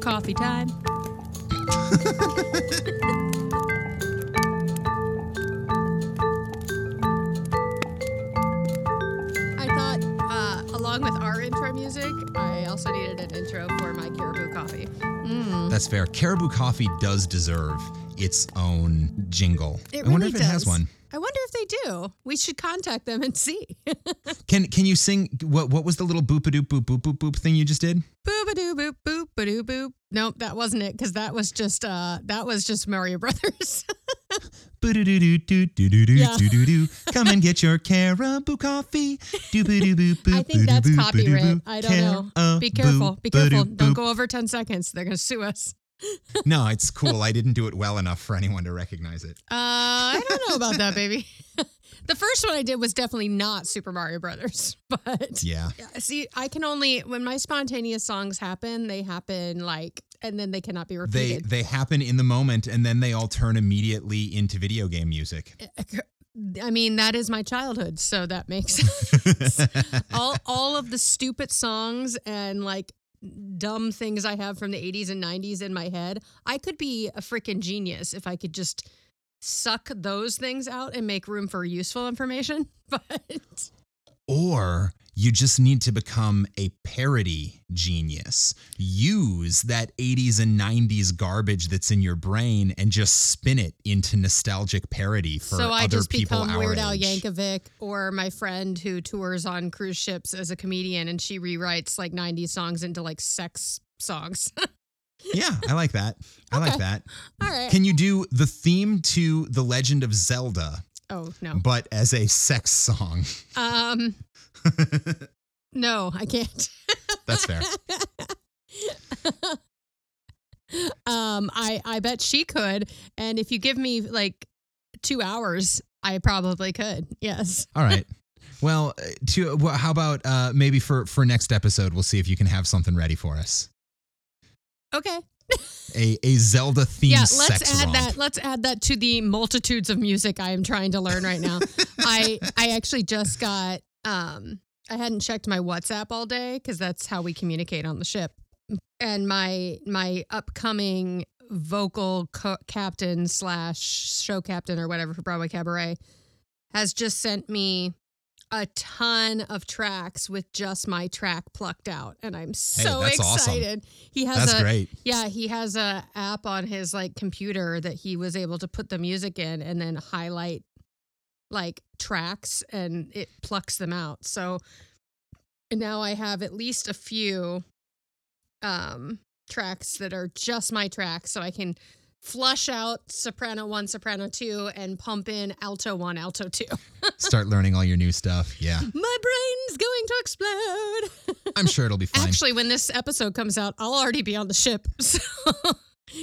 Coffee time. I thought, uh, along with our intro music, I also needed an intro for my Caribou coffee. Mm. That's fair. Caribou Coffee does deserve its own jingle. It I wonder really if it has one. I wonder do. We should contact them and see. Can Can you sing? What What was the little boop a doop boop boop boop boop thing you just did? boop a doo boop boop a doo boop. Nope, that wasn't it because that was just uh that was just Mario Brothers. Yeah. Come and get your Caribou coffee. I think that's copyright. I don't know. Be careful. Be careful. Don't go over 10 seconds. They're going to sue us. No, it's cool. I didn't do it well enough for anyone to recognize it. Uh, I don't know about that, baby. the first one I did was definitely not Super Mario Brothers, but Yeah. see, I can only when my spontaneous songs happen, they happen like and then they cannot be They repeated. they happen in the moment and then they all turn immediately into video game music. I mean, that is my childhood, so that makes sense. all all of the stupid songs and like dumb things I have from the 80s and 90s in my head. I could be a freaking genius if I could just suck those things out and make room for useful information. But Or you just need to become a parody genius. Use that 80s and 90s garbage that's in your brain and just spin it into nostalgic parody for so I just people become Weird Al. Yankovic or my friend who tours on cruise ships as a comedian and she rewrites like 90s songs into like sex songs. Yeah, I like that. I like that. All right. Can you do the theme to The Legend of Zelda, oh, no. but as a sex song? Um No, I can't. That's fair. um, I I bet she could, and if you give me like two hours, I probably could. Yes. All right. Well, uh, to well, how about uh, maybe for for next episode, we'll see if you can have something ready for us. Okay. A a Zelda theme. yeah. Let's add romp. that. Let's add that to the multitudes of music I am trying to learn right now. I I actually just got. Um, I hadn't checked my WhatsApp all day because that's how we communicate on the ship. And my my upcoming vocal co- captain slash show captain or whatever for Broadway Cabaret has just sent me a ton of tracks with just my track plucked out, and I'm so awesome. excited. He has That's a great. yeah, he has a app on his like computer that he was able to put the music in and then highlight like tracks and it plucks them out. So now I have at least a few um tracks that are just my tracks so I can flush out soprano 1, soprano 2 and pump in alto 1, alto 2. Start learning all your new stuff. Yeah, My brain's going to explode. I'm sure it'll be fine. Actually, when this episode comes out, I'll already be on the ship. So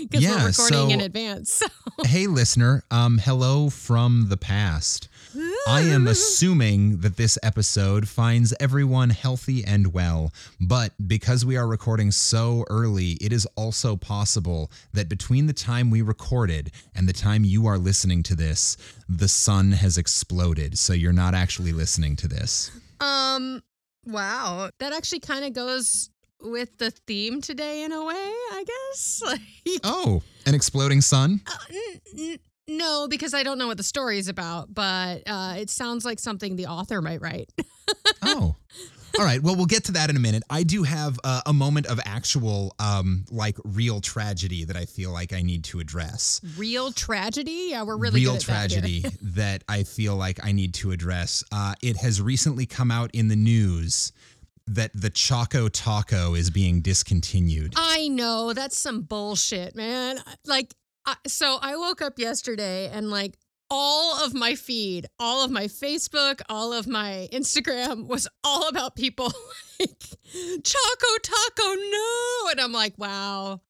because Yeah, we're recording in advance. So. hey, listener. Um, hello from the past. I am assuming that this episode finds everyone healthy and well, but because we are recording so early, it is also possible that between the time we recorded and the time you are listening to this, the sun has exploded. So you're not actually listening to this. Um wow. That actually kind of goes with the theme today in a way, I guess. Like Oh, an exploding sun? uh, n- n- no, because I don't know what the story is about, but uh, it sounds like something the author might write. Oh. All right. Well, we'll get to that in a minute. I do have uh, a moment of actual, um, like real tragedy that I feel like I need to address. Real tragedy? Yeah, we're really real good at that tragedy that, I feel like I need to address. Uh, it has recently come out in the news that the Choco Taco is being discontinued. I know that's some bullshit, man. Like, I, so I woke up yesterday and like all of my feed, all of my Facebook, all of my Instagram was all about people like Choco Taco, no. and I'm like, wow,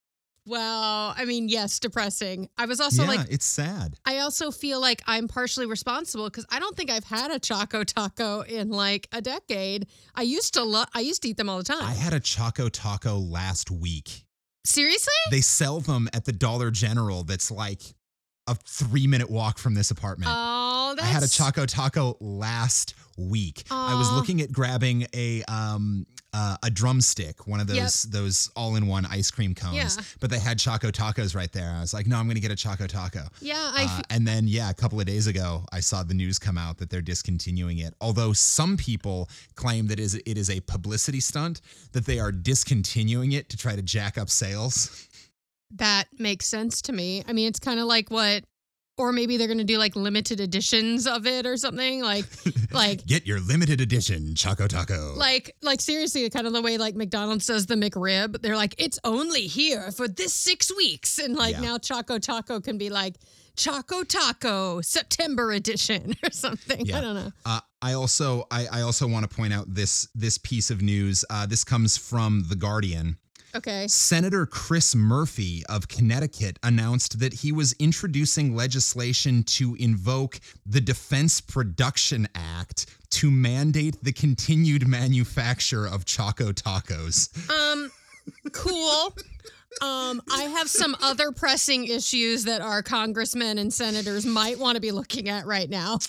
wow. I mean, yes, depressing. I was also yeah, like, it's sad. I also feel like I'm partially responsible because I don't think I've had a Choco Taco in like a decade. I used to love. I used to eat them all the time. I had a Choco Taco last week. Seriously? They sell them at the Dollar General that's like a three minute walk from this apartment. Oh, that's I had a Choco Taco last week. I was looking at grabbing a um uh, a drumstick, one of Yep. those those all in one ice cream cones, Yeah. but they had Choco Tacos right there. I was like, no, I'm going to get a Choco Taco. Yeah, I. Uh, and then, yeah, a couple of days ago, I saw the news come out that they're discontinuing it. Although some people claim that is it is a publicity stunt that they are discontinuing it to try to jack up sales. that makes sense to me. I mean, it's kind of like what, or maybe they're going to do like limited editions of it or something. Like, like, Get your limited edition Choco Taco. like, like seriously, kind of the way like McDonald's does the McRib. They're like, it's only here for this six weeks, and like Yeah. now Choco Taco can be like Choco Taco September edition or something. Yeah. I don't know. Uh, I also I, I also want to point out this this piece of news. Uh, this comes from the Guardian. Okay. Senator Chris Murphy of Connecticut announced that he was introducing legislation to invoke the Defense Production Act to mandate the continued manufacture of Choco Tacos. Um, cool. Um, I have some other pressing issues that our congressmen and senators might want to be looking at right now.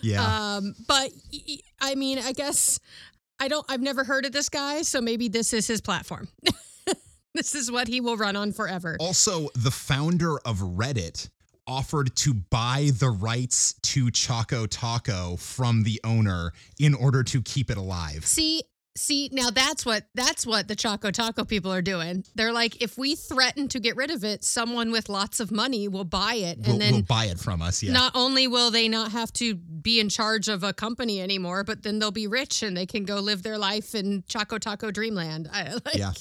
Yeah. Um, but I mean, I guess I don't. I've never heard of this guy, so maybe this is his platform. this is what he will run on forever. also, the founder of Reddit offered to buy the rights to Choco Taco from the owner in order to keep it alive. See, see, now that's what that's what the Choco Taco people are doing. They're like, if we threaten to get rid of it, someone with lots of money will buy it, and We'll, then we'll buy it from us. Yeah. not only will they not have to be in charge of a company anymore, but then they'll be rich and they can go live their life in Choco Taco Dreamland. I, like, yeah.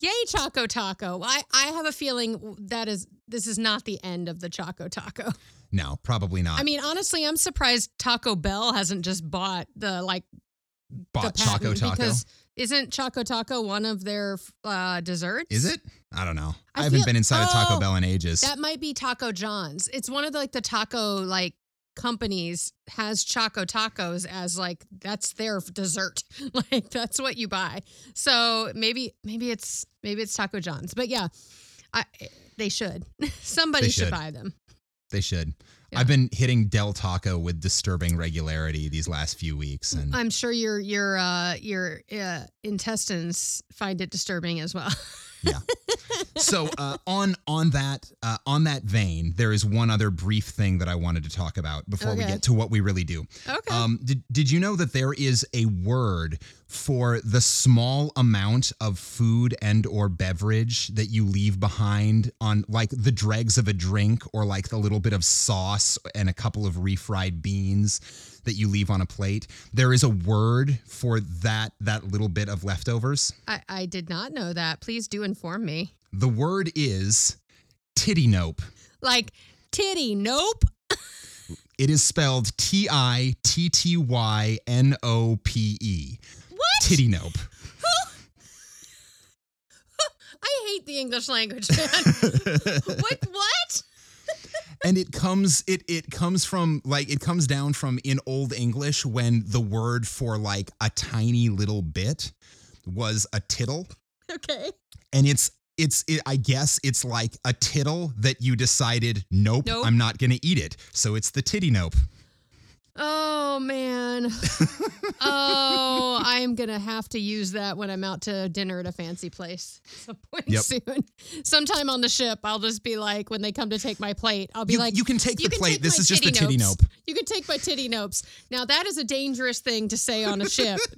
Yay, Choco Taco. I, I have a feeling that is this is not the end of the Choco Taco. No, probably not. I mean, honestly, I'm surprised Taco Bell hasn't just bought the like bought the Choco Taco. because isn't Choco Taco one of their uh, desserts? Is it? I don't know. I, I haven't feel- been inside a Taco oh, Bell in ages. That might be Taco John's. It's one of the, like the taco like companies has Choco Tacos as like that's their dessert. like that's what you buy. So maybe maybe it's maybe it's Taco John's. But yeah, I they should. Somebody They should. should. buy them. they should. Yeah. I've been hitting Del Taco with disturbing regularity these last few weeks, and I'm sure your your uh your uh, intestines find it disturbing as well. so uh, on on that uh, on that vein, there is one other brief thing that I wanted to talk about before we get to what we really do. okay. Um, did, did you know that there is a word for the small amount of food and or beverage that you leave behind on like the dregs of a drink or like the little bit of sauce and a couple of refried beans that you leave on a plate? There is a word for that that little bit of leftovers. I, I did not know that. Please do inform me. The word is titty nope. Like titty, nope. It is spelled T I T T Y N O P E. Titty nope. I hate the English language, man. what? What? and it comes it it comes from like it comes down from in old english when the word for like a tiny little bit was a tittle Okay. and it's it's it, i guess it's like a tittle that you decided nope, Nope. i'm not gonna eat it so it's the titty nope Oh man. oh, I'm gonna have to use that when I'm out to dinner at a fancy place some point Yep. soon. Sometime on the ship, I'll just be like, when they come to take my plate, I'll be you, like, you can take "You the can plate take this is just the titty nope You can take my titty nopes. Now that is a dangerous thing to say on a ship.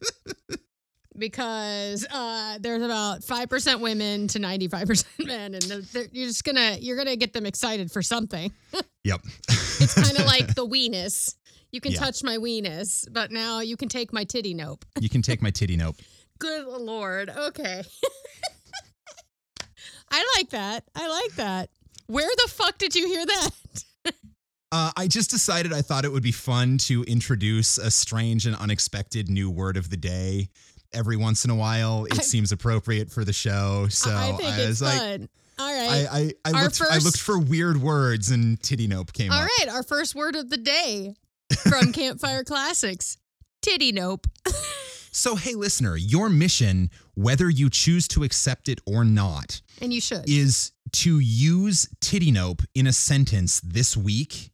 Because uh, there's about five percent women to ninety five percent men, and they're, they're, you're just gonna you're gonna get them excited for something. yep It's kind of like the weenus. You can Yeah. touch my weenus, but now you can take my titty nope. you can take my titty nope Good lord. Okay. I like that. I like that. Where the fuck did you hear that? Uh, I just decided I thought it would be fun to introduce a strange and unexpected new word of the day every once in a while. It I- seems appropriate for the show. So I think was it's like, fun. All right. I, I, I, looked, I looked for weird words and titty nope came All up. right, our first word of the day from Campfire Classics. Titty nope. So, hey, listener, your mission, whether you choose to accept it or not, And you should. is to use titty nope in a sentence this week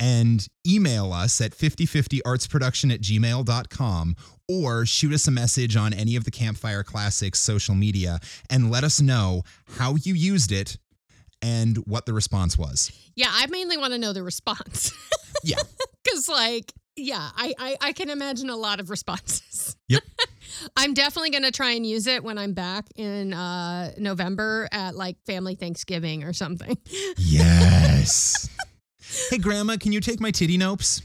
and email us at 5050artsproduction at gmail.com or shoot us a message on any of the Campfire Classics social media and let us know how you used it and what the response was. Yeah, I mainly want to know the response. Yeah. Because, like, yeah, I, I, I can imagine a lot of responses. Yep. I'm definitely going to try and use it when I'm back in uh, November at like family Thanksgiving or something. Yes. hey, Grandma, can you take my titty nopes?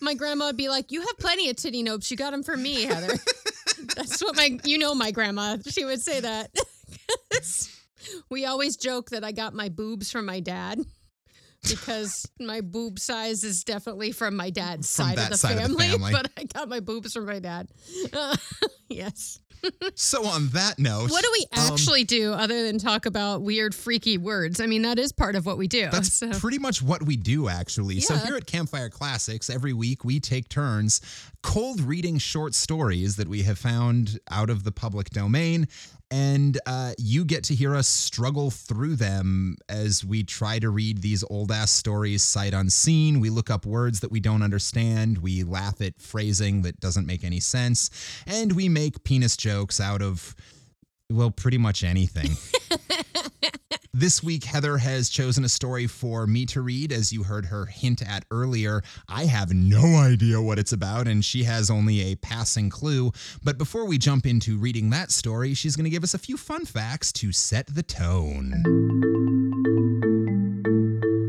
my grandma would be like, You have plenty of titty nopes. You got them for me, Heather. That's what my, you know, my grandma, she would say that. we always joke that I got my boobs from my dad. Because my boob size is definitely from my dad's From side, of the, side of the family, family. but I got my boobs from my dad. Uh, yes. So, on that note, What do we um, actually do other than talk about weird, freaky words? I mean, that is part of what we do. That's so. pretty much what we do, actually. So, here at Campfire Classics, every week we take turns cold reading short stories that we have found out of the public domain. And uh, you get to hear us struggle through them as we try to read these old ass stories sight unseen. We look up words that we don't understand. We laugh at phrasing that doesn't make any sense. And we make penis jokes out of, well, pretty much anything. This week, Heather has chosen a story for me to read. As you heard her hint at earlier, I have no idea what it's about, and she has only a passing clue. But before we jump into reading that story, she's going to give us a few fun facts to set the tone.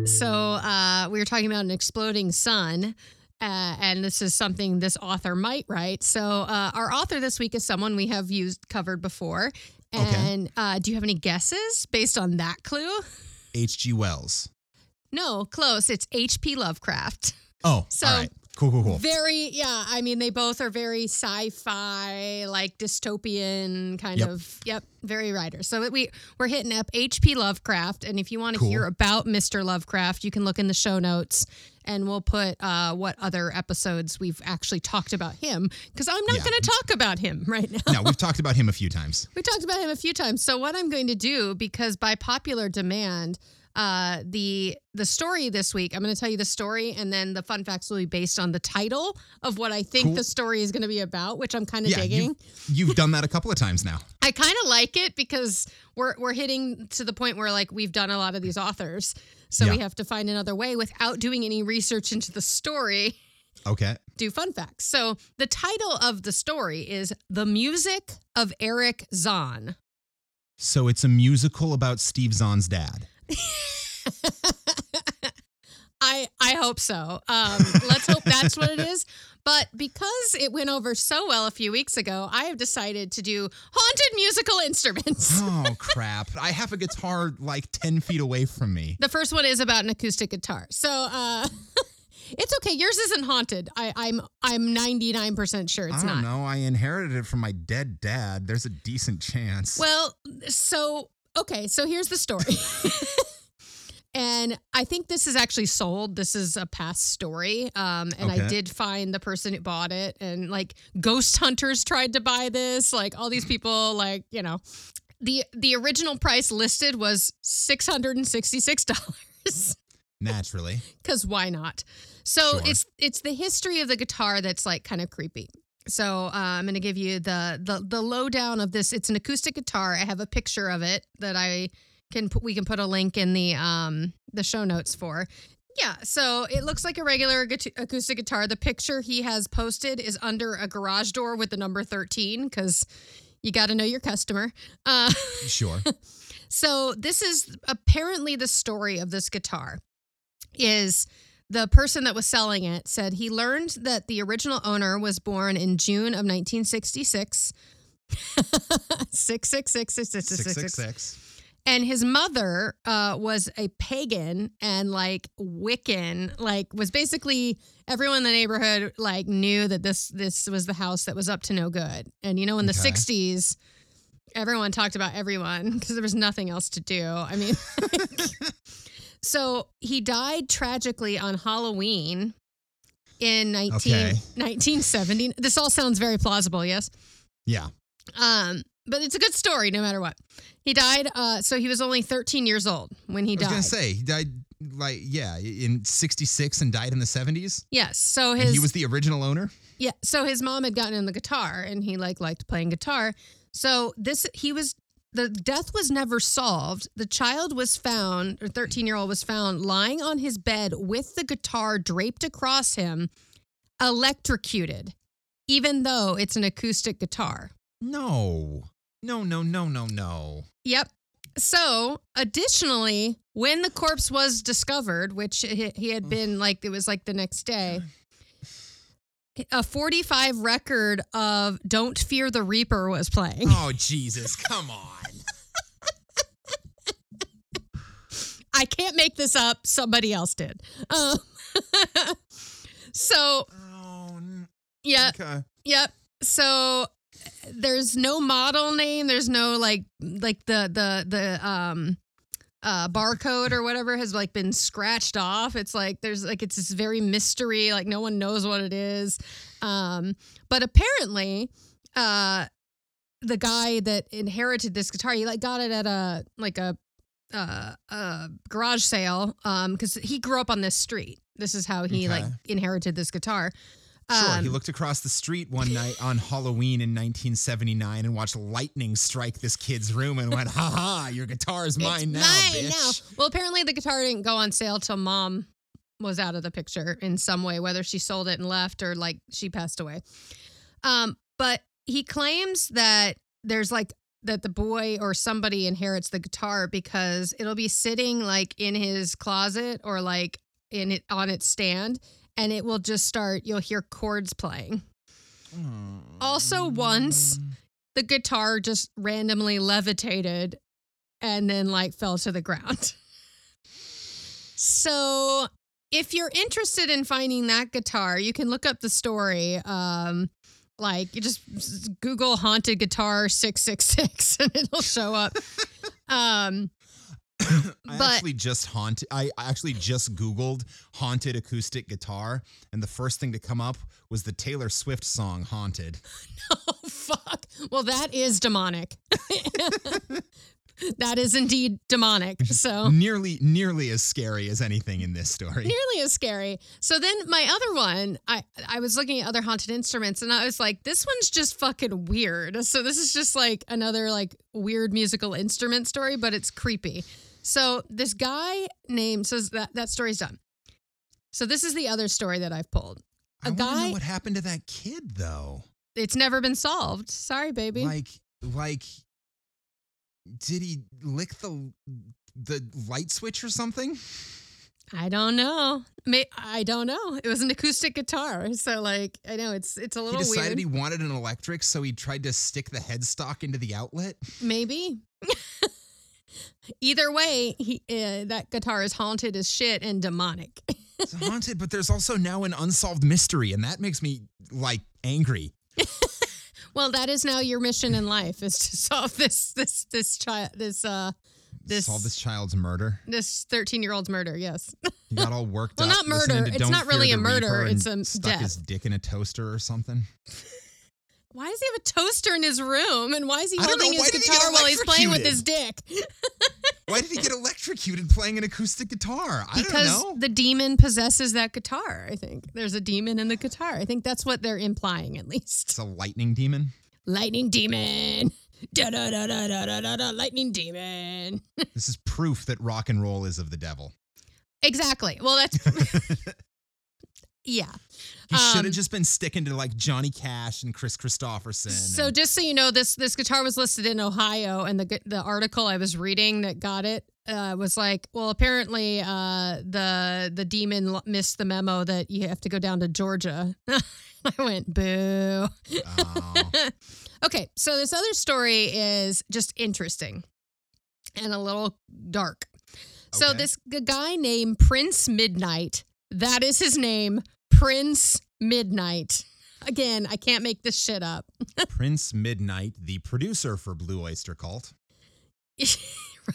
So uh, we were talking about an exploding sun. Uh, and this is something this author might write. So uh, our author this week is someone we have used covered before. Okay. And uh, do you have any guesses based on that clue? H.G. Wells. No, close. It's H.P. Lovecraft. Oh, So- all right. Cool, cool, cool. Very, yeah. I mean, they both are very sci-fi, like dystopian kind Yep. of. Yep, very writers. So we we're hitting up H.P. Lovecraft, and if you want to Cool. hear about Mr. Lovecraft, you can look in the show notes, and we'll put uh, what other episodes we've actually talked about him. Because I'm not Yeah. going to talk about him right now. Now, we've talked about him a few times. We talked about him a few times. So what I'm going to do, because by popular demand, uh, the the story this week, I'm going to tell you the story, and then the fun facts will be based on the title of what I think Cool. the story is going to be about, which I'm kind of Yeah, digging. you've, you've done that a couple of times now. I kind of like it because we're we're hitting to the point where like we've done a lot of these authors, so we have to find another way without doing any research into the story. Okay. Do fun facts. So the title of the story is "The Music of Erich Zann." So it's a musical about Steve Zahn's dad. I I hope so. Um, let's hope that's what it is. But because it went over so well a few weeks ago, I have decided to do haunted musical instruments. Oh, crap. I have a guitar like 10 feet away from me. The first one is about an acoustic guitar. So uh, it's okay. Yours isn't haunted. I, I'm I'm 99% sure it's I don't not. know. I inherited it from my dead dad. There's a decent chance. Well, so okay, so here's the story. and I think this is actually sold. This is a past story. Um, and I did find the person who bought it. And like ghost hunters tried to buy this. Like all these people, like, you know. The the original price listed was six hundred and sixty six dollars. Naturally. Cause why not? So Sure. it's it's the history of the guitar that's like kind of creepy. So uh, I'm going to give you the the the lowdown of this. It's an acoustic guitar. I have a picture of it that I can put. We can put a link in the um the show notes for. Yeah, so it looks like a regular gu- acoustic guitar. The picture he has posted is under a garage door with the number 13 because you got to know your customer. Uh, Sure. so this is apparently the story of this guitar. Is the person that was selling it said he learned that the original owner was born in June of 1966. 666 666. And his mother uh, was a pagan and like Wiccan, like was basically everyone in the neighborhood like knew that this this was the house that was up to no good. And you know, in the Okay. '60s, everyone talked about everyone because there was nothing else to do. I mean, so he died tragically on Halloween in 19, Okay. 1970. This all sounds very plausible, yes? Yeah. Um, but it's a good story no matter what. He died, uh, so he was only 13 years old when he died. I was died. gonna say he died like yeah in '66 and died in the '70s. yes. So And he was the original owner. yeah, so his mom had gotten in the guitar and he like liked playing guitar. So this he was the death was never solved. The child was found, or 13 year old was found lying on his bed with the guitar draped across him, electrocuted, even though it's an acoustic guitar. No, no, no, no, no, no. Yep. So, additionally, when the corpse was discovered, which he, he had been like, it was like the next day, a 45 record of Don't Fear the Reaper was playing. Oh Jesus, come on. I can't make this up. Somebody else did. Um, so, Oh, yeah, okay. Yep. So there's no model name. There's no like like the the the um uh barcode or whatever has like been scratched off. It's like there's like it's this very mystery. Like no one knows what it is. Um, but apparently, uh, the guy that inherited this guitar, he like got it at a like a uh, a garage sale um because he grew up on this street. This is how he like inherited this guitar. Sure, he Um, looked across the street one night on Halloween in 1979 and watched lightning strike this kid's room and went, "Ha ha, your guitar is mine It's now, mine bitch." now. Well, apparently the guitar didn't go on sale till mom was out of the picture in some way, whether she sold it and left or like she passed away. Um, but he claims that there's like that the boy or somebody inherits the guitar because it'll be sitting like in his closet or like in it on its stand and it will just start you'll hear chords playing. Also once the guitar just randomly levitated and then like fell to the ground. so, if you're interested in finding that guitar, you can look up the story. Um, like you just Google haunted guitar 666 and it'll show up. um, I But- actually just haunted. I actually just Googled haunted acoustic guitar, and the first thing to come up was the Taylor Swift song "Haunted." oh, fuck. Well, that is demonic. that is indeed demonic. So, Nearly, nearly as scary as anything in this story. nearly as scary. So then my other one, I I was looking at other haunted instruments and I was like, this one's just fucking weird. So this is just like another like weird musical instrument story, but it's creepy. So this guy named so that that story's done. So this is the other story that I've pulled. I A to guy- know what happened to that kid, though. It's never been solved. Sorry, baby. Like, like, did he lick the the light switch or something? I don't know. May, I don't know. It was an acoustic guitar, so like I know it's it's a little. He decided weird. he wanted an electric, so he tried to stick the headstock into the outlet. Maybe. Either way, he uh, that guitar is haunted as shit and demonic. It's haunted, but there's also now an unsolved mystery, and that makes me like angry. well, that is now your mission in life is to solve this this this child this uh this Solve this child's murder. this 13 year old's murder. Yes. He got all worked Well, up. Well, not murder. It's Don't really a murder. It's a stuck his dick in a toaster or something. Why does he have a toaster in his room? And why is he holding his did he guitar while he's playing with his dick? Why did he get electrocuted playing an acoustic guitar? I because don't know. the demon possesses that guitar. I think there's a demon in the guitar. I think that's what they're implying, at least. It's a lightning demon. Lightning demon. Da da da da da da da da. Lightning demon. This is proof that rock and roll is of the devil. Exactly. Well, that's yeah. He should Um, have just been sticking to like Johnny Cash and Kris Kristofferson. So and- just so you know, this this guitar was listed in Ohio, and the the article I was reading that got it uh, was like, well, apparently uh, the the demon l- missed the memo that you have to go down to Georgia. I went boo. Oh. okay, so this other story is just interesting. and a little dark. So this guy named Prince Midnight, that is his name, Prince Midnight. Again, I can't make this shit up. Prince Midnight, the producer for Blue Oyster Cult.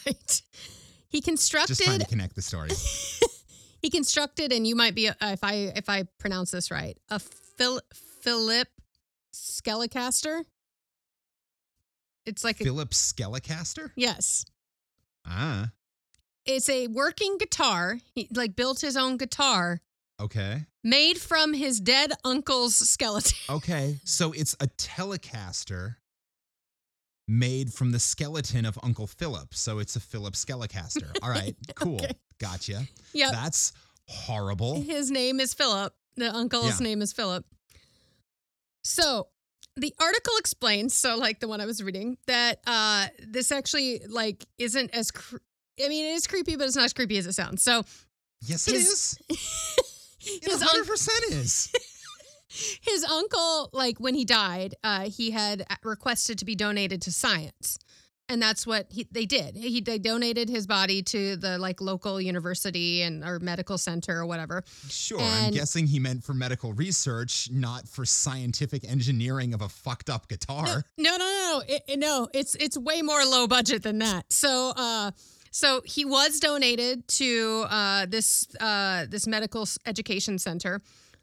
right. He constructed. Just trying to connect the stories. he constructed and you might be uh, if I if I pronounce this right, a Phil, Philip Skellicaster. It's like a Philip Skellicaster? yes. Ah, It's a working guitar. He like built his own guitar okay. made from his dead uncle's skeleton. Okay. So it's a Telecaster made from the skeleton of Uncle Philip. So it's a Philip Skellicaster. All right, cool. Okay. Gotcha. Yeah. That's horrible. His name is Philip. The uncle's Yeah. name is Philip. So the article explains, so like the one I was reading, that uh this actually like isn't as cr- I mean, it is creepy, but it's not as creepy as it sounds. So Yes, it his- is. It his, 100% is. his uncle, like when he died, uh, he had requested to be donated to science. And that's what he, they did. He they donated his body to the like local university and or medical center or whatever. Sure. I'm guessing he meant for medical research, not for scientific engineering of a fucked up guitar. No, no, no, no. It- no, it's it's way more low budget than that. So, uh, so he was donated to uh, this uh, this medical education center.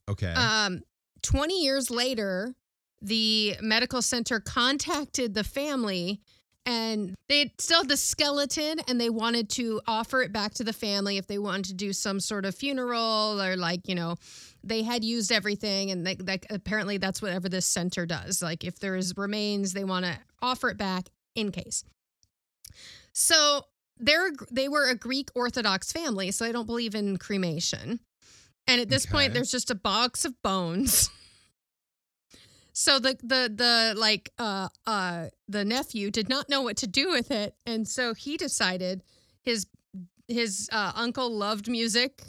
Okay. Um, Twenty years later, the medical center contacted the family. And they still had the skeleton, and they wanted to offer it back to the family if they wanted to do some sort of funeral or, like, you know, they had used everything and like, like apparently that's whatever this center does like if there's remains they want to offer it back in case so they're they were a greek orthodox family so they don't believe in cremation. And at this point there's just a box of bones. So the the the like uh uh the nephew did not know what to do with it and so he decided his his uh, uncle loved music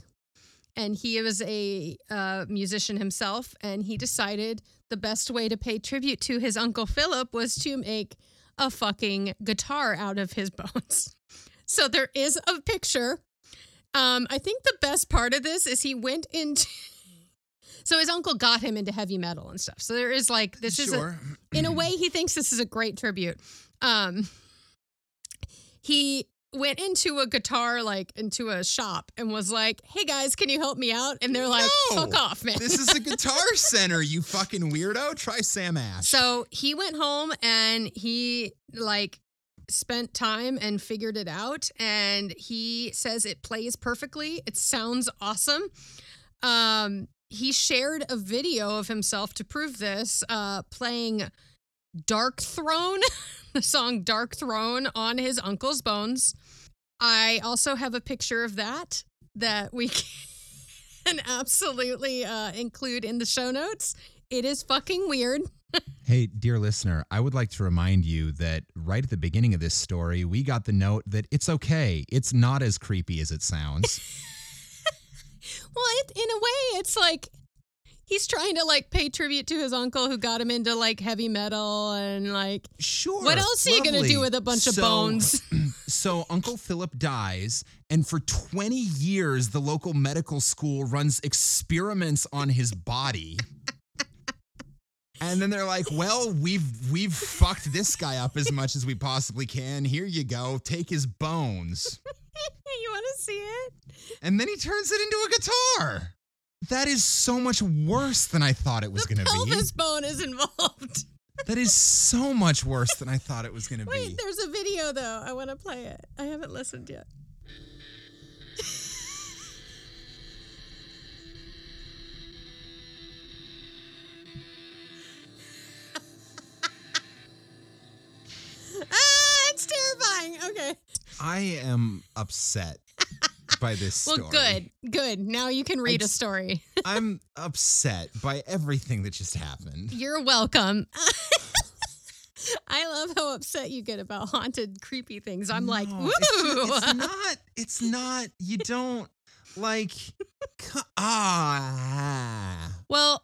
and he was a uh, musician himself and he decided the best way to pay tribute to his uncle philip was to make a fucking guitar out of his bones so there is a picture um, i think the best part of this is he went into so his uncle got him into heavy metal and stuff so there is like this is a, in a way he thinks this is a great tribute um he went into a guitar like into a shop and was like hey guys can you help me out and they're like No. fuck off man this is a guitar center, you fucking weirdo. Try Sam Ash. so he went home and he like spent time and figured it out and he says it plays perfectly. It sounds awesome. Um he shared a video of himself to prove this uh playing dark throne the song dark throne on his uncle's bones. I also have a picture of that that we can absolutely uh include in the show notes. It is fucking weird Hey, dear listener, I would like to remind you that right at the beginning of this story, we got the note that it's okay. It's not as creepy as it sounds. Well, it, in a way, it's like he's trying to like pay tribute to his uncle who got him into like heavy metal and like Sure. what else are you gonna lovely. do with a bunch of So- bones? So Uncle Philip dies, and for 20 years, the local medical school runs experiments on his body. And then they're like, "Well, we've we've fucked this guy up as much as we possibly can. Here you go. Take his bones." you want to see it? And then he turns it into a guitar. That is so much worse than I thought it was going to be. pelvis bone is involved. That is so much worse than I thought it was going to be. Wait, there's a video though. I want to play it. I haven't listened yet. Ah, it's terrifying. Okay. I am upset by this Well, story. good. Good. Now you can read a story. I'm upset by everything that just happened. You're welcome. I love how upset you get about haunted, creepy things. I'm like, woo. It's, it's not. It's not. You don't like. Ah. well,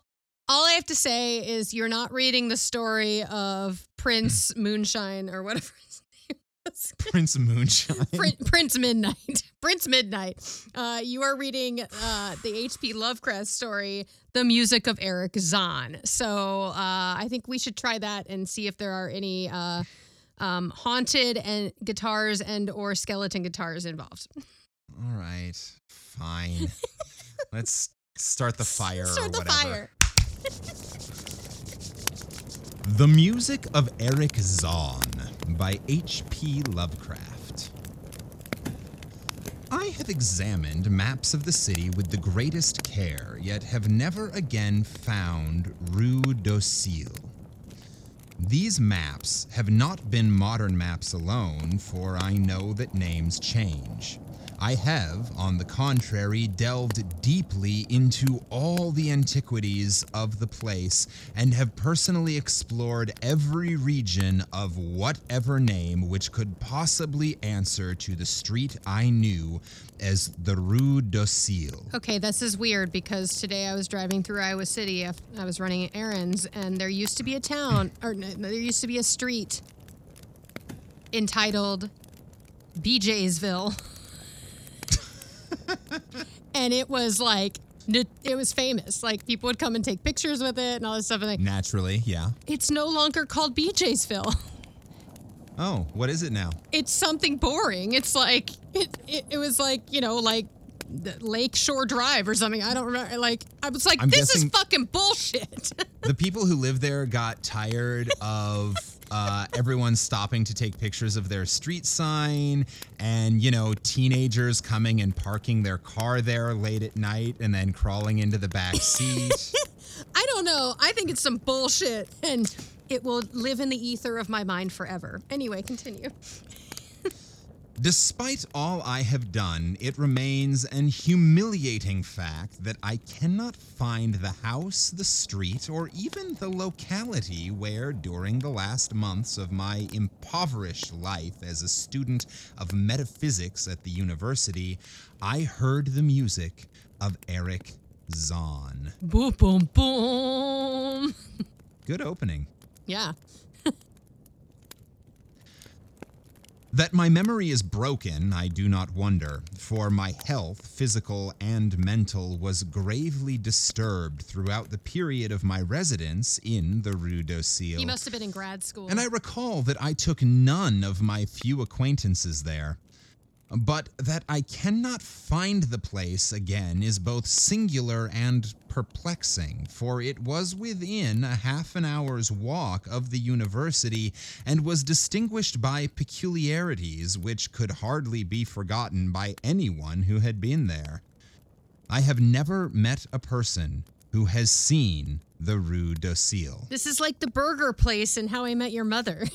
all I have to say is you're not reading the story of Prince Moonshine or whatever his name yes. Prince Moonshine. Prin- Prince Midnight. Prince Midnight. Uh, you are reading uh, the H.P. Lovecraft story, The Music of Erich Zann. So uh, I think we should try that and see if there are any uh, um, haunted and guitars and or skeleton guitars involved. All right, fine. Let's start the fire Start or the fire. The Music of Erich Zann by H.P. Lovecraft. I have examined maps of the city with the greatest care, yet have never again found Rue d'Auseil. These maps have not been modern maps alone, for I know that names change. I have, on the contrary, delved deeply into all the antiquities of the place and have personally explored every region of whatever name which could possibly answer to the street I knew as the Rue d'Auseil. Okay, this is weird because today I was driving through Iowa City. I was running errands, and there used to be a town, or there used to be a street entitled BJ'sville. and it was like, it was famous. Like, people would come and take pictures with it and all this stuff. And like, Naturally, yeah. it's no longer called BJ'sville. Oh, what is it now? it's something boring. It's like it, it, it was like you know like the Lake Shore Drive or something. I don't remember. Like I was like, I'm this is fucking bullshit. the people who live there got tired of uh, everyone stopping to take pictures of their street sign and you know teenagers coming and parking their car there late at night and then crawling into the back seat I don't know. I think it's some bullshit, and it will live in the ether of my mind forever. Anyway, continue. Despite all i have done it remains an humiliating fact that i cannot find the house the street or even the locality where during the last months of my impoverished life as a student of metaphysics at the university i heard the music of erich zann Boom, boom, boom. good opening Yeah. That my memory is broken, I do not wonder, for my health, physical and mental, was gravely disturbed throughout the period of my residence in the Rue d'Auseil. He must have been in grad school. And I recall that I took none of my few acquaintances there. But that I cannot find the place again is both singular and perplexing, for it was within a half an hour's walk of the university and was distinguished by peculiarities which could hardly be forgotten by anyone who had been there. I have never met a person who has seen the Rue d'Auseil. This is like the burger place in How I Met Your Mother.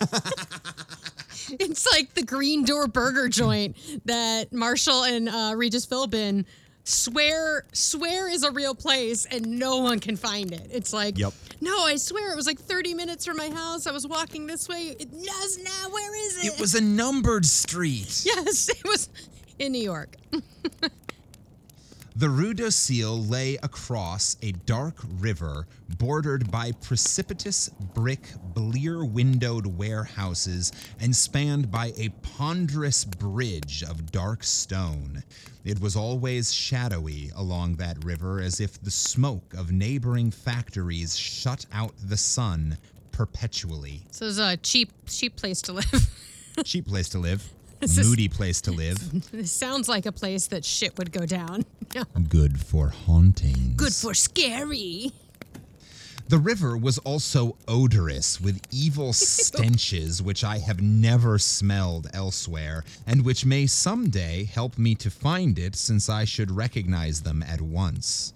it's like the Green Door Burger joint that Marshall and uh, Regis Philbin swear swear is a real place and no one can find it. It's like, Yep. no, I swear it was like 30 minutes from my house. I was walking this way. It does now. Where is it? It was a numbered street. yes, it was in New York. The Rue d'Auseil lay across a dark river bordered by precipitous brick, blear windowed warehouses and spanned by a ponderous bridge of dark stone. It was always shadowy along that river as if the smoke of neighboring factories shut out the sun perpetually. So it's a cheap cheap place to live. Cheap place to live, This is- moody place to live, this sounds like a place that shit would go down. good for hauntings. Good for scary. The river was also odorous with evil stenches which I have never smelled elsewhere, and which may someday help me to find it since I should recognize them at once.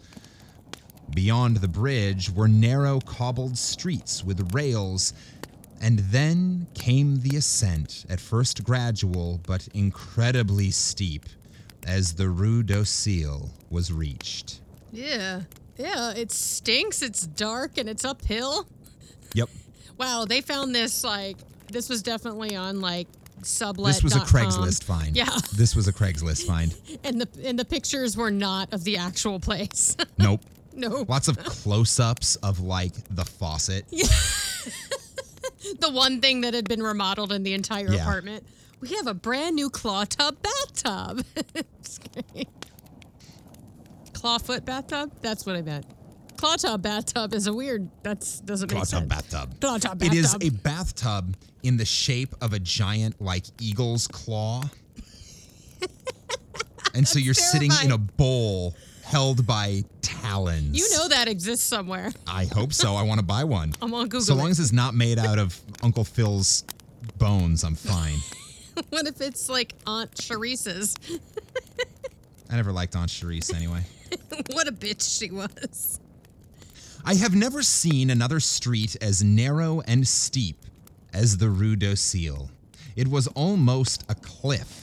Beyond the bridge were narrow cobbled streets with rails, and then came the ascent, at first gradual but incredibly steep, as the Rue d'Auseil was reached. Yeah. Yeah, it stinks. It's dark and it's uphill. Yep. Wow, they found this like this was definitely on like sublet. This was a Craigslist find. Yeah. This was a Craigslist find. And the and the pictures were not of the actual place. Nope. no. Lots of close ups of like the faucet. the one thing that had been remodeled in the entire Yeah. apartment. We have a brand new claw tub bathtub. Kidding. Clawfoot bathtub? That's what I meant. Claw tub bathtub is a weird. That's doesn't make sense. Claw tub bathtub. Claw tub bathtub. It is a bathtub in the shape of a giant, like eagle's claw. and so you're sitting in a bowl held by talons. You know that exists somewhere. I hope so. I want to buy one. I'm on Google. So long it. as it's not made out of Uncle Phil's bones, I'm fine. what if it's like Aunt Sharice's? I never liked Aunt Charisse anyway. what a bitch she was. I have never seen another street as narrow and steep as the Rue d'Auseil. It was almost a cliff,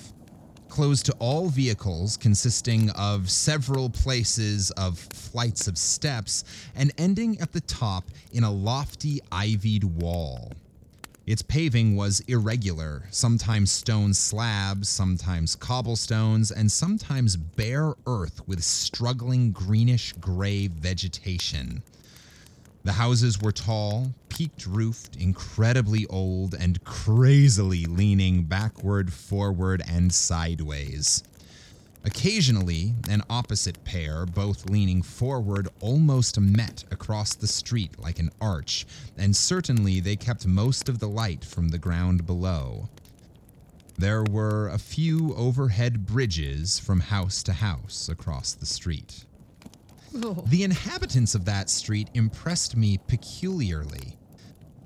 closed to all vehicles, consisting of several places of flights of steps, and ending at the top in a lofty ivied wall. Its paving was irregular, sometimes stone slabs, sometimes cobblestones, and sometimes bare earth with struggling greenish gray vegetation. The houses were tall, peaked roofed, incredibly old, and crazily leaning backward, forward, and sideways. Occasionally, an opposite pair, both leaning forward, almost met across the street like an arch, and certainly they kept most of the light from the ground below. There were a few overhead bridges from house to house across the street. Oh. The inhabitants of that street impressed me peculiarly.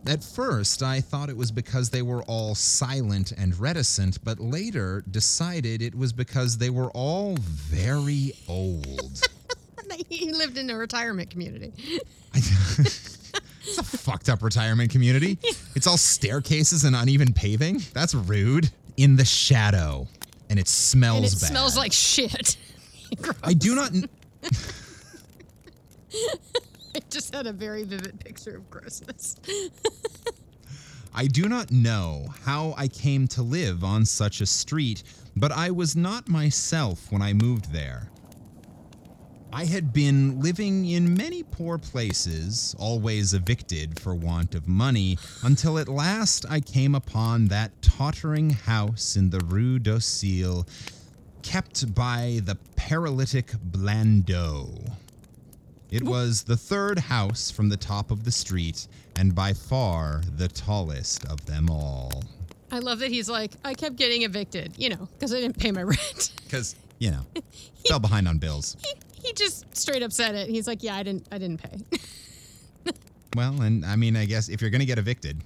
At first, I thought it was because they were all silent and reticent, but later decided it was because they were all very old. he lived in a retirement community. it's a fucked up retirement community. It's all staircases and uneven paving. That's rude. In the shadow, and it smells And it bad. smells like shit. I do not. I just had a very vivid picture of grossness. I do not know how I came to live on such a street, but I was not myself when I moved there. I had been living in many poor places, always evicted for want of money, until at last I came upon that tottering house in the Rue d'Auseil, kept by the paralytic Blandot. It was the third house from the top of the street, and by far the tallest of them all. I love that he's like, I kept getting evicted, you know, because I didn't pay my rent. Because, you know, he, fell behind on bills. he, he just straight up said it. He's like, yeah, I didn't, I didn't pay. Well, and I mean, I guess if you're going to get evicted.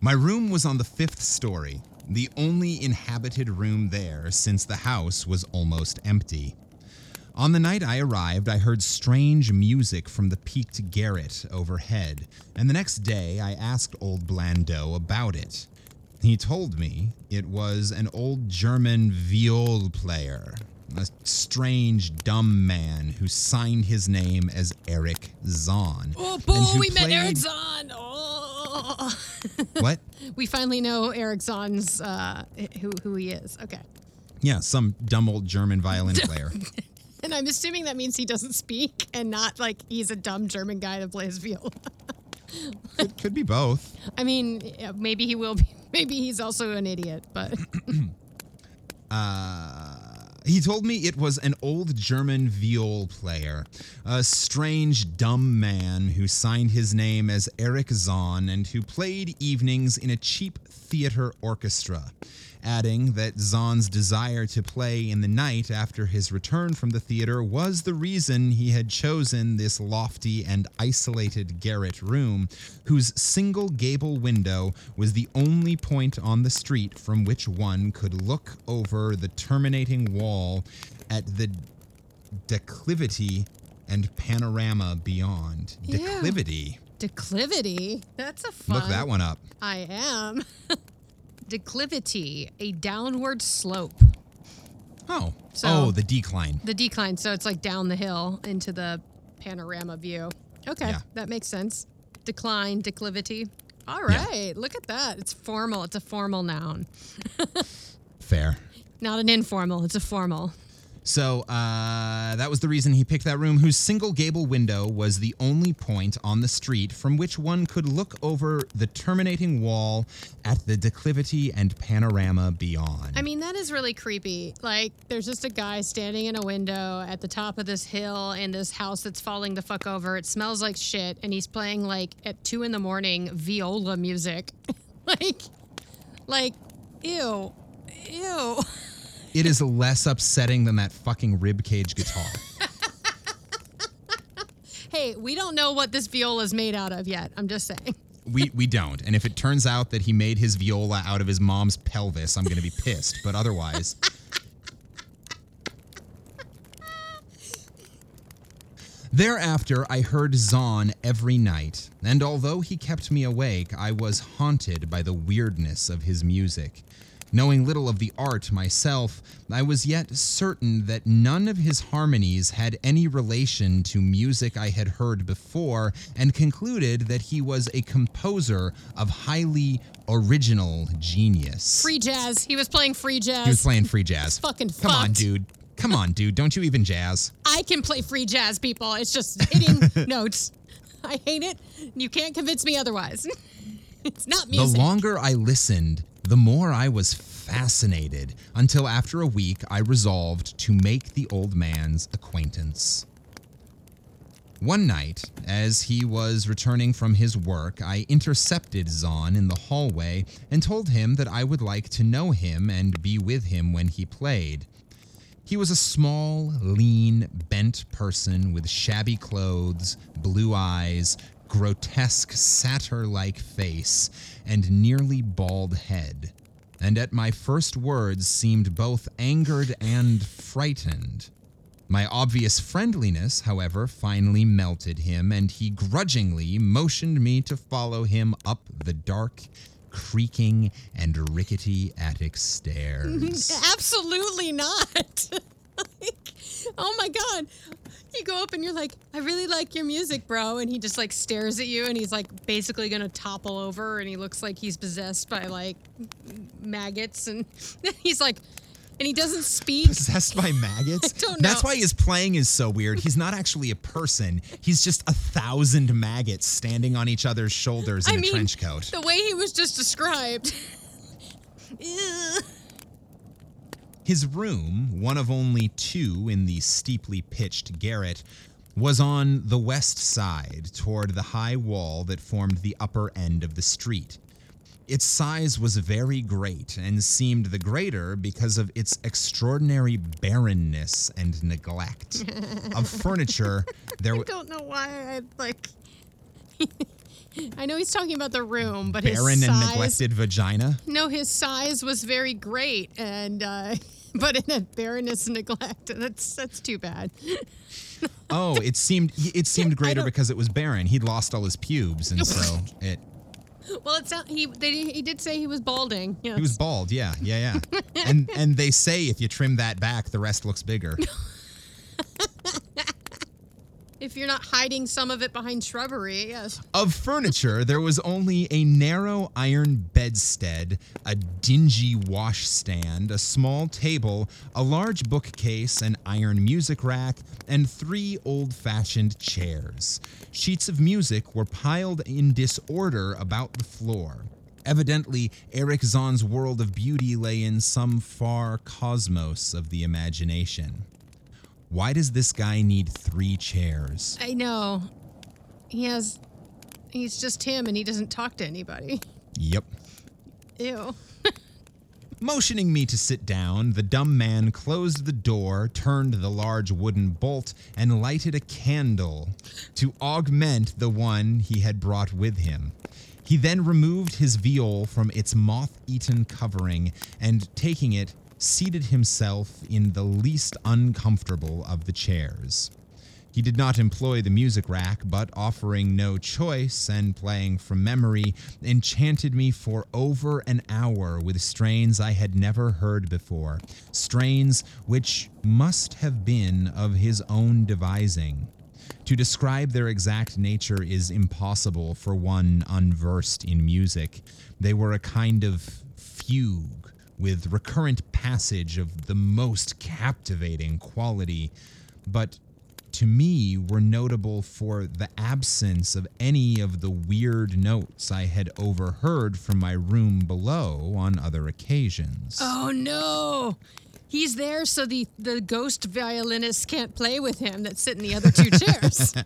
My room was on the fifth story, the only inhabited room there since the house was almost empty. On the night I arrived, I heard strange music from the peaked garret overhead, and the next day I asked old Blandot about it. He told me it was an old German viol player, a strange, dumb man who signed his name as Erich Zann. oh, who we met played- Erich Zann. Oh. What? we finally know Erich Zann's, uh, who, who he is. Okay. Yeah, some dumb old German violin player. And I'm assuming that means he doesn't speak and not like he's a dumb German guy that plays viola. could, could be both. I mean, yeah, maybe he will be. Maybe he's also an idiot, but Uh, he told me it was an old German viol player, a strange, dumb man who signed his name as Erich Zann and who played evenings in a cheap theater orchestra. Adding that Zann's desire to play in the night after his return from the theater was the reason he had chosen this lofty and isolated garret room, whose single gable window was the only point on the street from which one could look over the terminating wall at the declivity and panorama beyond. Yeah. Declivity. declivity. That's a fun. Look that one up. I am. Declivity, a downward slope. Oh. So- oh, the decline. The decline, so it's like down the hill into the panorama view. Okay, Yeah. that makes sense. Decline, declivity. All right, Yeah. look at that. It's formal. It's a formal noun, Fair. not an informal. It's a formal. So uh, that was the reason he picked that room, whose single gable window was the only point on the street from which one could look over the terminating wall at the declivity and panorama beyond. I mean, that is really creepy. Like, there's just a guy standing in a window at the top of this hill in this house that's falling the fuck over. It smells like shit, and he's playing like at two in the morning viola music. like, like, ew, ew. it is less upsetting than that fucking ribcage guitar. Hey, we don't know what this viola is made out of yet. I'm just saying. we we don't. And if it turns out that he made his viola out of his mom's pelvis, I'm going to be pissed. But otherwise, Thereafter, I heard Zann every night, and although he kept me awake, I was haunted by the weirdness of his music. Knowing little of the art myself, I was yet certain that none of his harmonies had any relation to music I had heard before, and concluded that he was a composer of highly original genius. Free jazz. He was playing free jazz. He was playing free jazz. Fucking Come on, dude. Come on, dude. Don't you even jazz? I can play free jazz, people. It's just hitting notes. I hate it. You can't convince me otherwise. it's not music. The longer I listened, the more I was fascinated until after a week I resolved to make the old man's acquaintance. One night, as he was returning from his work, I intercepted Zann in the hallway and told him that I would like to know him and be with him when he played. He was a small, lean, bent person with shabby clothes, blue eyes, grotesque satyr like face, and nearly bald head. And at my first words seemed both angered and frightened. My obvious friendliness, however, finally melted him, and he grudgingly motioned me to follow him up the dark, creaking, and rickety attic stairs. Absolutely not. like, oh my god. You go up and you're like, I really like your music, bro. And he just like stares at you and he's like basically gonna topple over and he looks like he's possessed by like maggots and he's like and he doesn't speak. possessed by maggots. I don't That's why his playing is so weird. He's not actually a person. He's just a thousand maggots standing on each other's shoulders in I a mean, trench coat. the way he was just described. His room, one of only two in the steeply pitched garret, was on the west side toward the high wall that formed the upper end of the street. Its size was very great and seemed the greater because of its extraordinary barrenness and neglect. of furniture, there I don't know why I like. I know he's talking about the room, but his barren and size. neglected vagina. No, his size was very great, and uh, but in a barrenness neglect, that's that's too bad. Oh, it seemed it seemed greater because it was barren. He'd lost all his pubes, and so it Well, it's not. He they, he did say he was balding. Yes. He was bald, yeah, yeah, yeah. and and they say if you trim that back, the rest looks bigger. If you're not hiding some of it behind shrubbery, yes. Of furniture, there was only a narrow iron bedstead, a dingy washstand, a small table, a large bookcase, an iron music rack, and three old-fashioned chairs. Sheets of music were piled in disorder about the floor. Evidently, Erich Zann's world of beauty lay in some far cosmos of the imagination. Why does this guy need three chairs? I know. He has. He's just him, and he doesn't talk to anybody. Yep. Ew. Motioning me to sit down, the dumb man closed the door, turned the large wooden bolt, and lighted a candle to augment the one he had brought with him. He then removed his viol from its moth eaten covering and, taking it, seated himself in the least uncomfortable of the chairs. He did not employ the music rack, but offering no choice and playing from memory, enchanted me for over an hour with strains I had never heard before, strains which must have been of his own devising. To describe their exact nature is impossible for one unversed in music. They were a kind of fugue with recurrent passage of the most captivating quality, but to me were notable for the absence of any of the weird notes I had overheard from my room below on other occasions. Oh no! He's there so the, the ghost violinist can't play with him that sit in the other two chairs.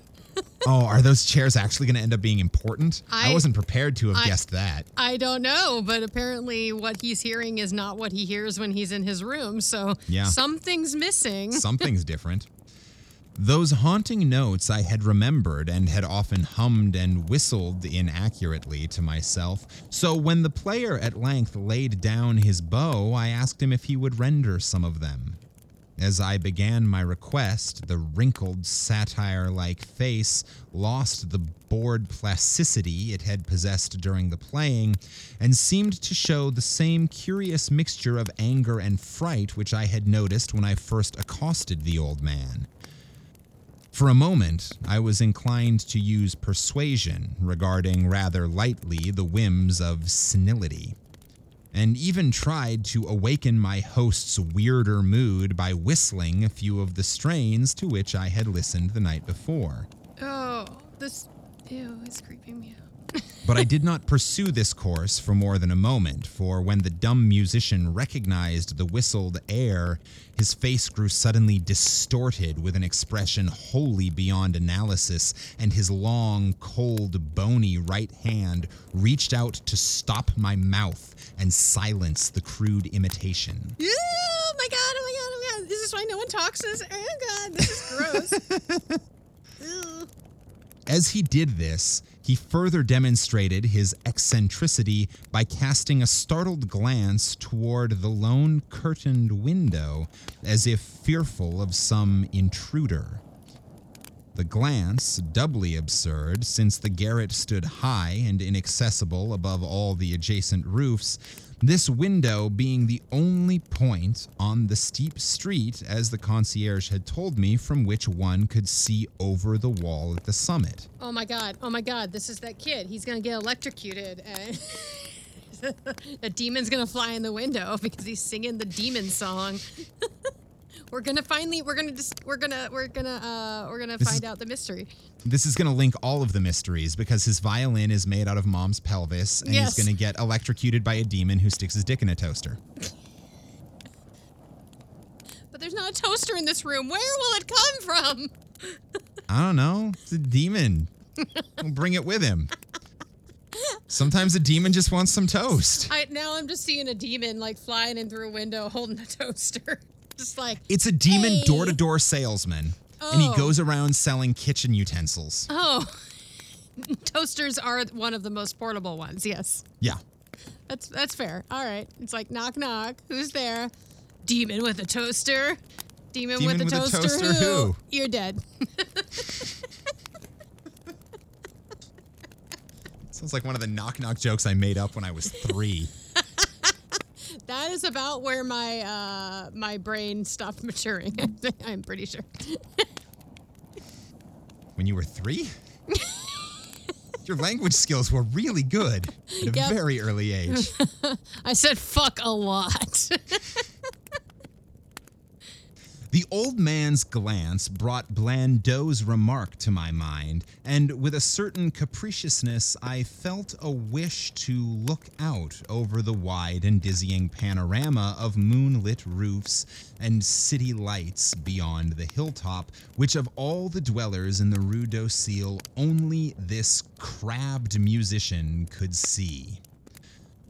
oh, are those chairs actually going to end up being important? I, I- wasn't prepared to have I- guessed that. I don't know, but apparently what he's hearing is not what he hears when he's in his room, so Yeah. something's missing. Something's different. Those haunting notes I had remembered and had often hummed and whistled inaccurately to myself. So when the player at length laid down his bow, I asked him if he would render some of them. As I began my request, the wrinkled, satire like face lost the bored plasticity it had possessed during the playing and seemed to show the same curious mixture of anger and fright which I had noticed when I first accosted the old man. For a moment, I was inclined to use persuasion regarding rather lightly the whims of senility, and even tried to awaken my host's weirder mood by whistling a few of the strains to which I had listened the night before. Oh, this. Ew, it's creeping me out. But I did not pursue this course for more than a moment, for when the dumb musician recognized the whistled air, his face grew suddenly distorted with an expression wholly beyond analysis, and his long, cold, bony right hand reached out to stop my mouth and silence the crude imitation. Oh my god, oh my god, oh my god. This is why no one talks this. Oh god, this is gross. As he did this, he further demonstrated his eccentricity by casting a startled glance toward the lone curtained window, as if fearful of some intruder. The glance, doubly absurd, since the garret stood high and inaccessible above all the adjacent roofs, this window being the only point on the steep street, as the concierge had told me, from which one could see over the wall at the summit. Oh my god, oh my god, this is that kid. He's gonna get electrocuted and a demon's gonna fly in the window because he's singing the demon song. we're gonna finally we're gonna just we're gonna we're gonna uh we're gonna This find is- out the mystery. This is to link all of the mysteries because his violin is made out of mom's pelvis and Yes. he's to get electrocuted by a demon who sticks his dick in a toaster. But there's not a toaster in this room. Where will it come from? I don't know. It's a demon. He'll bring it with him. Sometimes a demon just wants some toast. I now I'm just seeing a demon like flying in through a window holding a toaster. just like It's a demon Hey. door to door salesman. And he Oh. goes around selling kitchen utensils. Oh, toasters are one of the most portable ones. Yes, Yeah. that's that's fair. All right, it's like knock knock. Who's there? Demon with a toaster. Demon, Demon with, a with a toaster. toaster who? You're dead. Sounds like one of the knock knock jokes I made up when I was three. That is about where my uh, my brain stopped maturing. I'm pretty sure. when you were three? Your language skills were really good at a Yep. very early age. I said fuck a lot. The old man's glance brought Blandot's remark to my mind, and with a certain capriciousness, I felt a wish to look out over the wide and dizzying panorama of moonlit roofs and city lights beyond the hilltop, which of all the dwellers in the Rue d'Auseil, only this crabbed musician could see.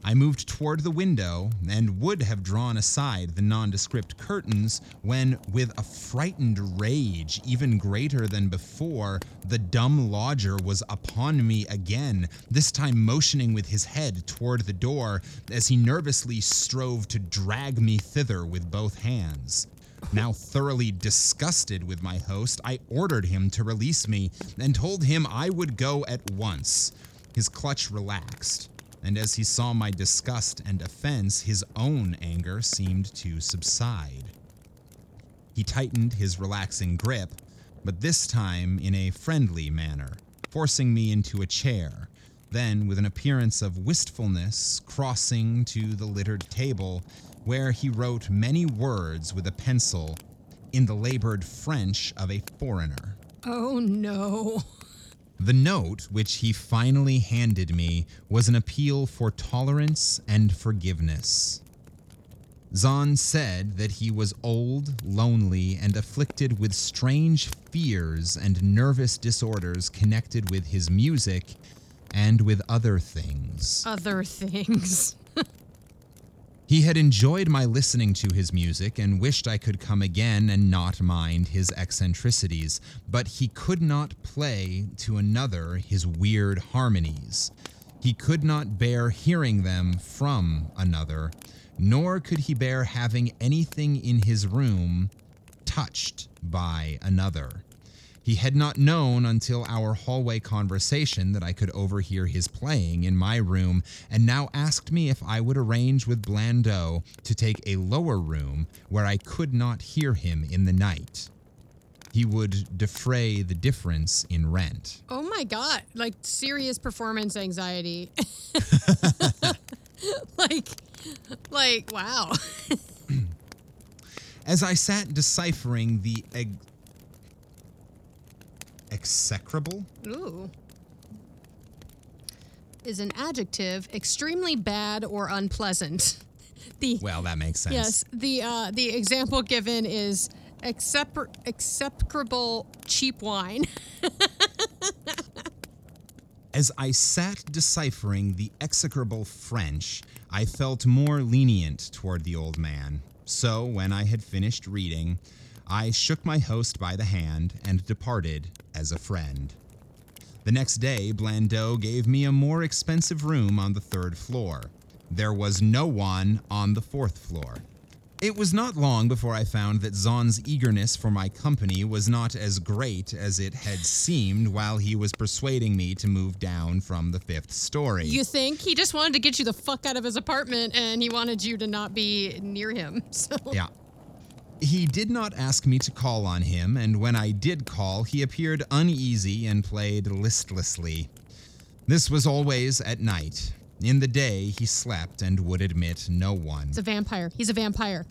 I moved toward the window and would have drawn aside the nondescript curtains when, with a frightened rage even greater than before, the dumb lodger was upon me again, this time motioning with his head toward the door as he nervously strove to drag me thither with both hands. Now thoroughly disgusted with my host, I ordered him to release me and told him I would go at once. His clutch relaxed, and as he saw my disgust and offense, his own anger seemed to subside. He tightened his relaxing grip, but this time in a friendly manner, forcing me into a chair, Then, with an appearance of wistfulness, crossing to the littered table, where he wrote many words with a pencil in the labored French of a foreigner. Oh no. The note, which he finally handed me, was an appeal for tolerance and forgiveness. Zann said that he was old, lonely, and afflicted with strange fears and nervous disorders connected with his music and with other things. Other things. He had enjoyed my listening to his music and wished I could come again and not mind his eccentricities, but he could not play to another his weird harmonies. He could not bear hearing them from another, nor could he bear having anything in his room touched by another. He had not known until our hallway conversation that I could overhear his playing in my room, and now asked me if I would arrange with Blandot to take a lower room where I could not hear him in the night. He would defray the difference in rent. Oh my god, like serious performance anxiety. like like wow. As I sat deciphering the ex- execrable Ooh. Is an adjective extremely bad or unpleasant. The well that makes sense yes, the uh, the example given is acceptable cheap wine. As I sat deciphering the execrable French, I felt more lenient toward the old man. So, when I had finished reading, I shook my host by the hand and departed as a friend. The next day, Blandot gave me a more expensive room on the third floor. There was no one on the fourth floor. It was not long before I found that Zann's eagerness for my company was not as great as it had seemed while he was persuading me to move down from the fifth story. you think he just wanted to get you the fuck out of his apartment and he wanted you to not be near him. So yeah. He did not ask me to call on him, and when I did call, he appeared uneasy and played listlessly. This was always at night. In the day, he slept and would admit no one. He's a vampire. He's a vampire.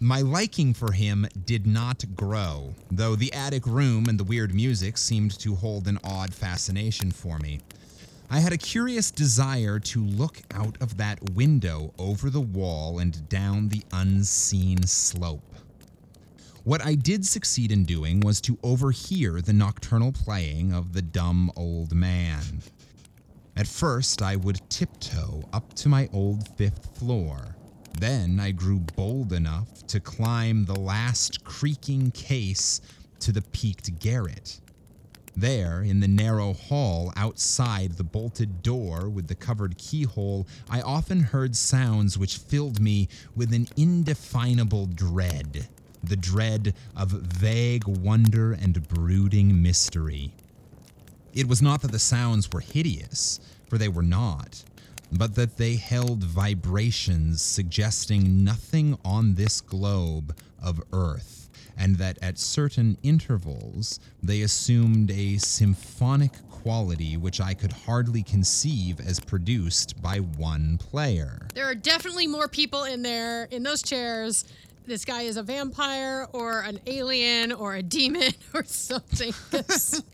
My liking for him did not grow, though the attic room and the weird music seemed to hold an odd fascination for me. I had a curious desire to look out of that window over the wall and down the unseen slope. What I did succeed in doing was to overhear the nocturnal playing of the dumb old man. At first, I would tiptoe up to my old fifth floor. Then I grew bold enough to climb the last creaking case to the peaked garret. There, in the narrow hall outside the bolted door with the covered keyhole, I often heard sounds which filled me with an indefinable dread the dread of vague wonder and brooding mystery. It was not that the sounds were hideous, for they were not, but that they held vibrations suggesting nothing on this globe of Earth, and that at certain intervals they assumed a symphonic quality which I could hardly conceive as produced by one player. There are definitely more people in there in those chairs. This guy is a vampire or an alien or a demon or something.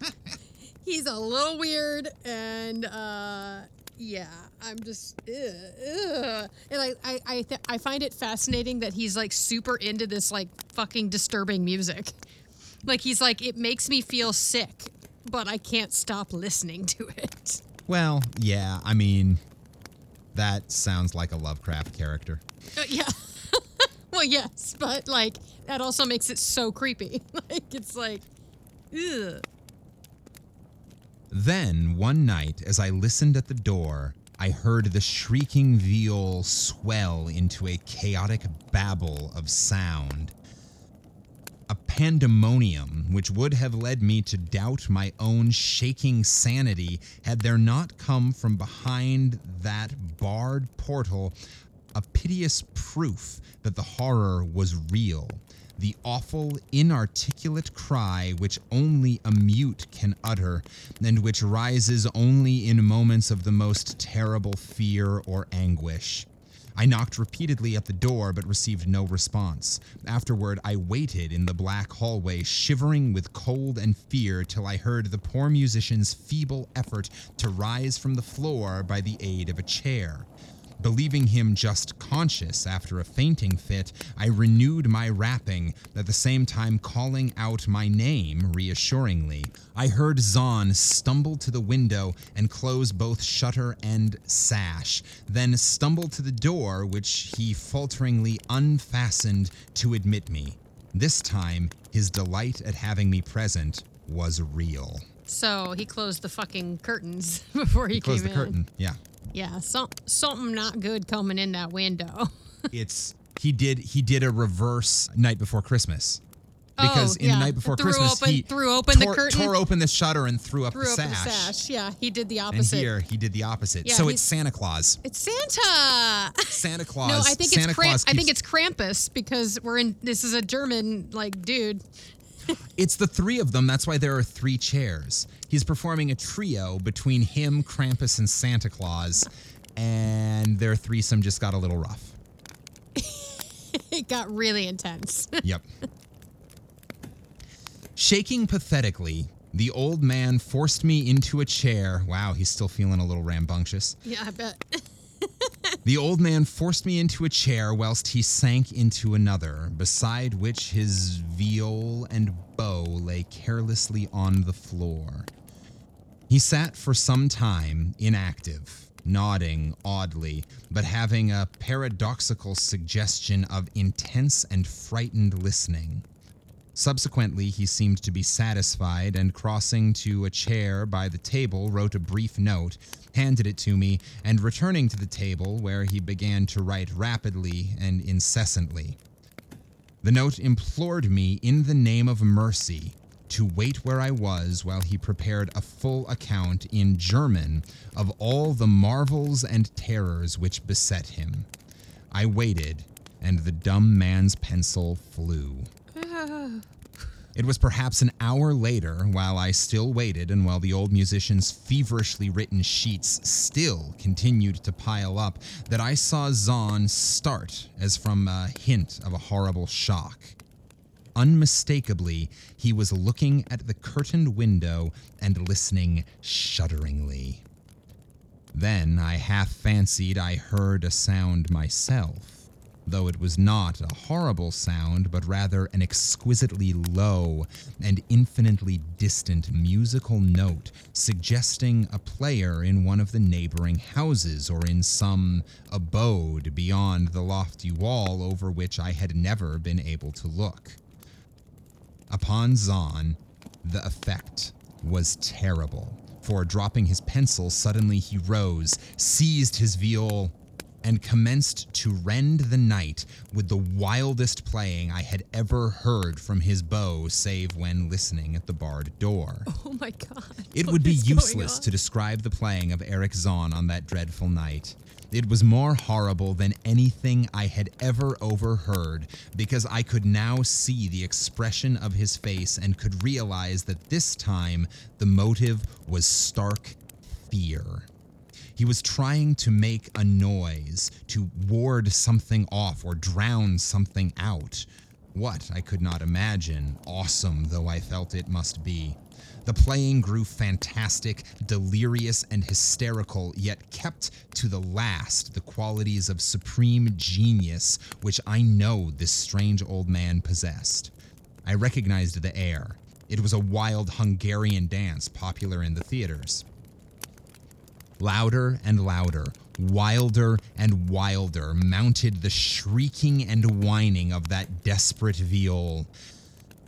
He's a little weird and uh yeah, I'm just ugh, ugh. and I I I, th- I find it fascinating that he's like super into this like fucking disturbing music. Like he's like it makes me feel sick, but I can't stop listening to it. Well, yeah, I mean, that sounds like a Lovecraft character. Uh, yeah. well, yes, but like that also makes it so creepy. like it's like, ugh. Then, one night, as I listened at the door, I heard the shrieking viol swell into a chaotic babble of sound. A pandemonium which would have led me to doubt my own shaking sanity had there not come from behind that barred portal a piteous proof that the horror was real. The awful, inarticulate cry which only a mute can utter, and which rises only in moments of the most terrible fear or anguish. I knocked repeatedly at the door but received no response. Afterward, I waited in the black hallway, shivering with cold and fear, till I heard the poor musician's feeble effort to rise from the floor by the aid of a chair. Believing him just conscious after a fainting fit, I renewed my rapping, at the same time calling out my name reassuringly. I heard Zann stumble to the window and close both shutter and sash, then stumble to the door, which he falteringly unfastened to admit me. This time, his delight at having me present was real. So he closed the fucking curtains before he, He closed came the in. curtain. Yeah. Yeah, some, something not good coming in that window. it's he did he did a reverse night before Christmas. Because Oh, in yeah. the night before Threw Christmas, open- he threw open the curtain. tore open the shutter and threw up Threw the open sash. the sash. Yeah, he did the opposite. And here he did the opposite. Yeah, so it's Santa Claus. It's Santa. Santa Claus. no, I think Santa it's Kramp- I think it's Krampus because we're in. This is a German like dude. It's the three of them. That's why there are three chairs. He's performing a trio between him, Krampus, and Santa Claus, and their threesome just got a little rough. It got really intense. Yep. Shaking pathetically, the old man forced me into a chair. Wow, he's still feeling a little rambunctious. yeah, I bet. The old man forced me into a chair whilst he sank into another, beside which his viol and bow lay carelessly on the floor. He sat for some time inactive, nodding oddly, but having a paradoxical suggestion of intense and frightened listening. Subsequently, he seemed to be satisfied and, crossing to a chair by the table, wrote a brief note, handed it to me, and returning to the table, where he began to write rapidly and incessantly. The note implored me, in the name of mercy, to wait where I was while he prepared a full account in German of all the marvels and terrors which beset him. I waited, and the dumb man's pencil flew. It was perhaps an hour later, while I still waited and while the old musician's feverishly written sheets still continued to pile up, that I saw Zann start as from a hint of a horrible shock. Unmistakably, he was looking at the curtained window and listening shudderingly. Then I half fancied I heard a sound myself, though it was not a horrible sound, but rather an exquisitely low and infinitely distant musical note, suggesting a player in one of the neighboring houses or in some abode beyond the lofty wall over which I had never been able to look. Upon Zann, the effect was terrible, for dropping his pencil, suddenly he rose, seized his viol, and commenced to rend the night with the wildest playing I had ever heard from his bow, save when listening at the barred door. Oh my god. It What would be useless to describe the playing of Erich Zann on that dreadful night. It was more horrible than anything I had ever overheard because I could now see the expression of his face and could realize that this time the motive was stark fear. He was trying to make a noise, to ward something off or drown something out. What, I could not imagine, awesome though I felt it must be. The playing grew fantastic, delirious, and hysterical, yet kept to the last the qualities of supreme genius which I know this strange old man possessed. I recognized the air. It was a wild Hungarian dance popular in the theaters. Louder and louder, wilder and wilder mounted the shrieking and whining of that desperate viol.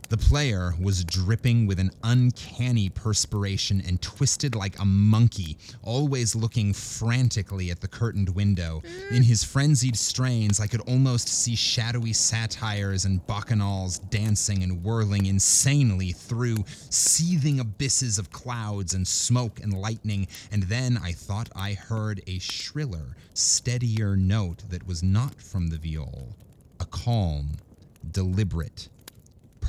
The player was dripping with an uncanny perspiration and twisted like a monkey, always looking frantically at the curtained window. In his frenzied strains, I could almost see shadowy satyrs and bacchanals dancing and whirling insanely through seething abysses of clouds and smoke and lightning, and then I thought I heard a shriller, steadier note that was not from the viol. A calm, deliberate,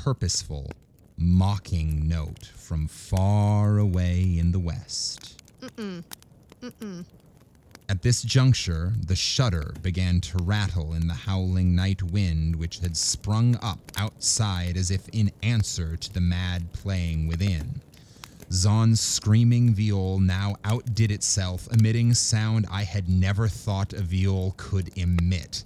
purposeful, mocking note from far away in the west. At this juncture, the shutter began to rattle in the howling night wind which had sprung up outside as if in answer to the mad playing within. Zann's screaming viol now outdid itself, emitting sound I had never thought a viol could emit.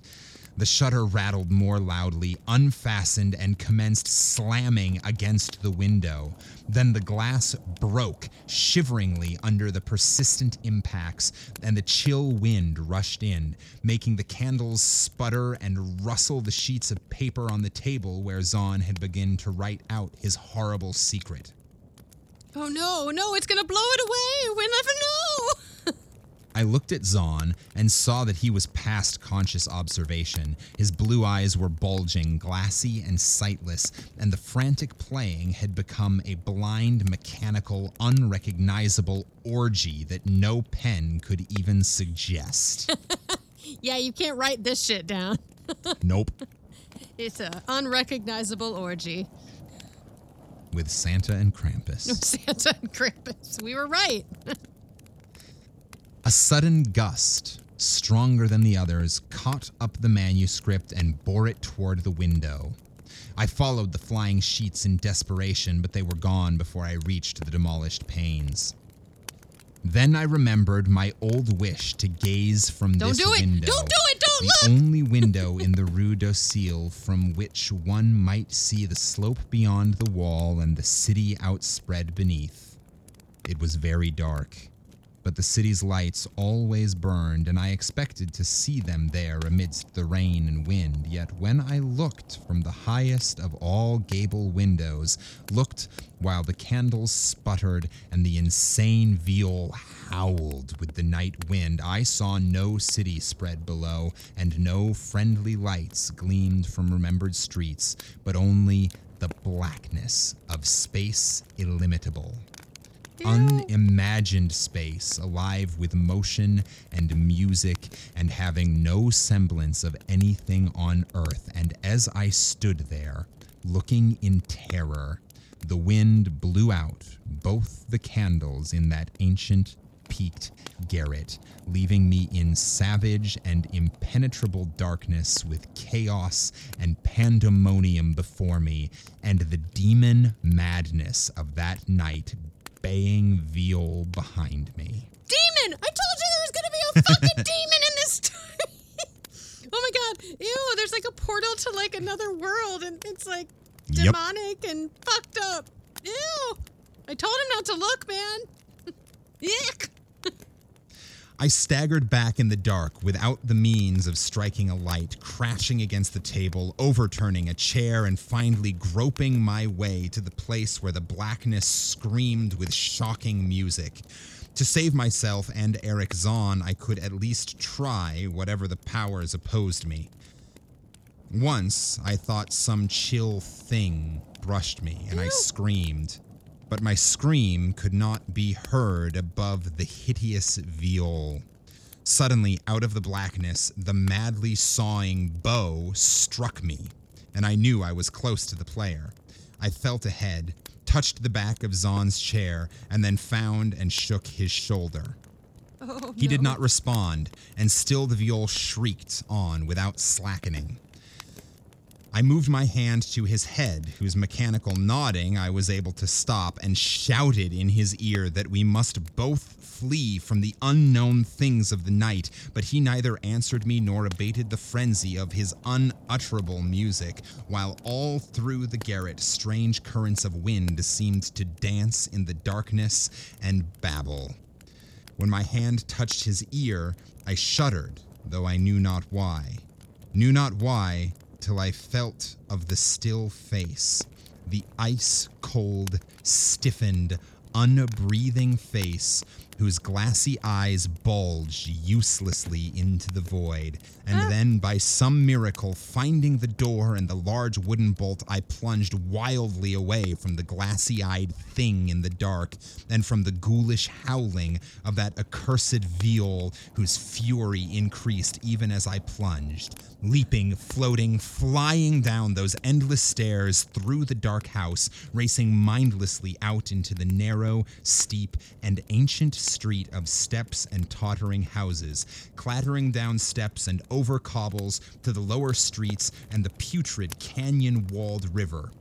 The shutter rattled more loudly, unfastened, and commenced slamming against the window. Then the glass broke shiveringly under the persistent impacts, and the chill wind rushed in, making the candles sputter and rustle the sheets of paper on the table where Zann had begun to write out his horrible secret. Oh no, no, it's gonna blow it away. We never know. I looked at Zann and saw that he was past conscious observation. His blue eyes were bulging, glassy, and sightless, and the frantic playing had become a blind, mechanical, unrecognizable orgy that no pen could even suggest. yeah, you can't write this shit down. nope. It's a unrecognizable orgy. With Santa and Krampus. Santa and Krampus. We were right. A sudden gust, stronger than the others, caught up the manuscript and bore it toward the window. I followed the flying sheets in desperation, but they were gone before I reached the demolished panes. Then I remembered my old wish to gaze from Don't this do it. window. Don't do it. Don't the look. only window in the Rue d'Auseil from which one might see the slope beyond the wall and the city outspread beneath. It was very dark, but the city's lights always burned, and I expected to see them there amidst the rain and wind. Yet when I looked from the highest of all gable windows, looked while the candles sputtered and the insane viol howled with the night wind, I saw no city spread below, and no friendly lights gleamed from remembered streets, but only the blackness of space illimitable unimagined space, alive with motion and music, and having no semblance of anything on earth. And as I stood there, looking in terror, the wind blew out both the candles in that ancient peaked garret, leaving me in savage and impenetrable darkness with chaos and pandemonium before me, and the demon madness of that night baying viol behind me. Demon! I told you there was gonna be a fucking demon in this story. oh my god! Ew! There's like a portal to like another world, and it's like Yep. demonic and fucked up. Ew! I told him not to look, man. Yuck! I staggered back in the dark without the means of striking a light, crashing against the table, overturning a chair, and finally groping my way to the place where the blackness screamed with shocking music. To save myself and Erich Zann, I could at least try whatever the powers opposed me. Once, I thought some chill thing brushed me, and I screamed. But my scream could not be heard above the hideous viol. Suddenly, out of the blackness, the madly sawing bow struck me, and I knew I was close to the player. I felt ahead, touched the back of Zann's chair, and then found and shook his shoulder. Oh, He did not respond, and still the viol shrieked on without slackening. I moved my hand to his head, whose mechanical nodding I was able to stop, and shouted in his ear that we must both flee from the unknown things of the night, but he neither answered me nor abated the frenzy of his unutterable music, while all through the garret strange currents of wind seemed to dance in the darkness and babble. When my hand touched his ear, I shuddered, though I knew not why. Knew not why, till I felt of the still face, the ice cold, stiffened, unbreathing face whose glassy eyes bulged uselessly into the void. And ah. then, by some miracle, finding the door and the large wooden bolt, I plunged wildly away from the glassy eyed thing in the dark and from the ghoulish howling of that accursed viol whose fury increased even as I plunged leaping, floating, flying down those endless stairs through the dark house, racing mindlessly out into the narrow, steep, and ancient street of steps and tottering houses, clattering down steps and over cobbles to the lower streets and the putrid canyon walled river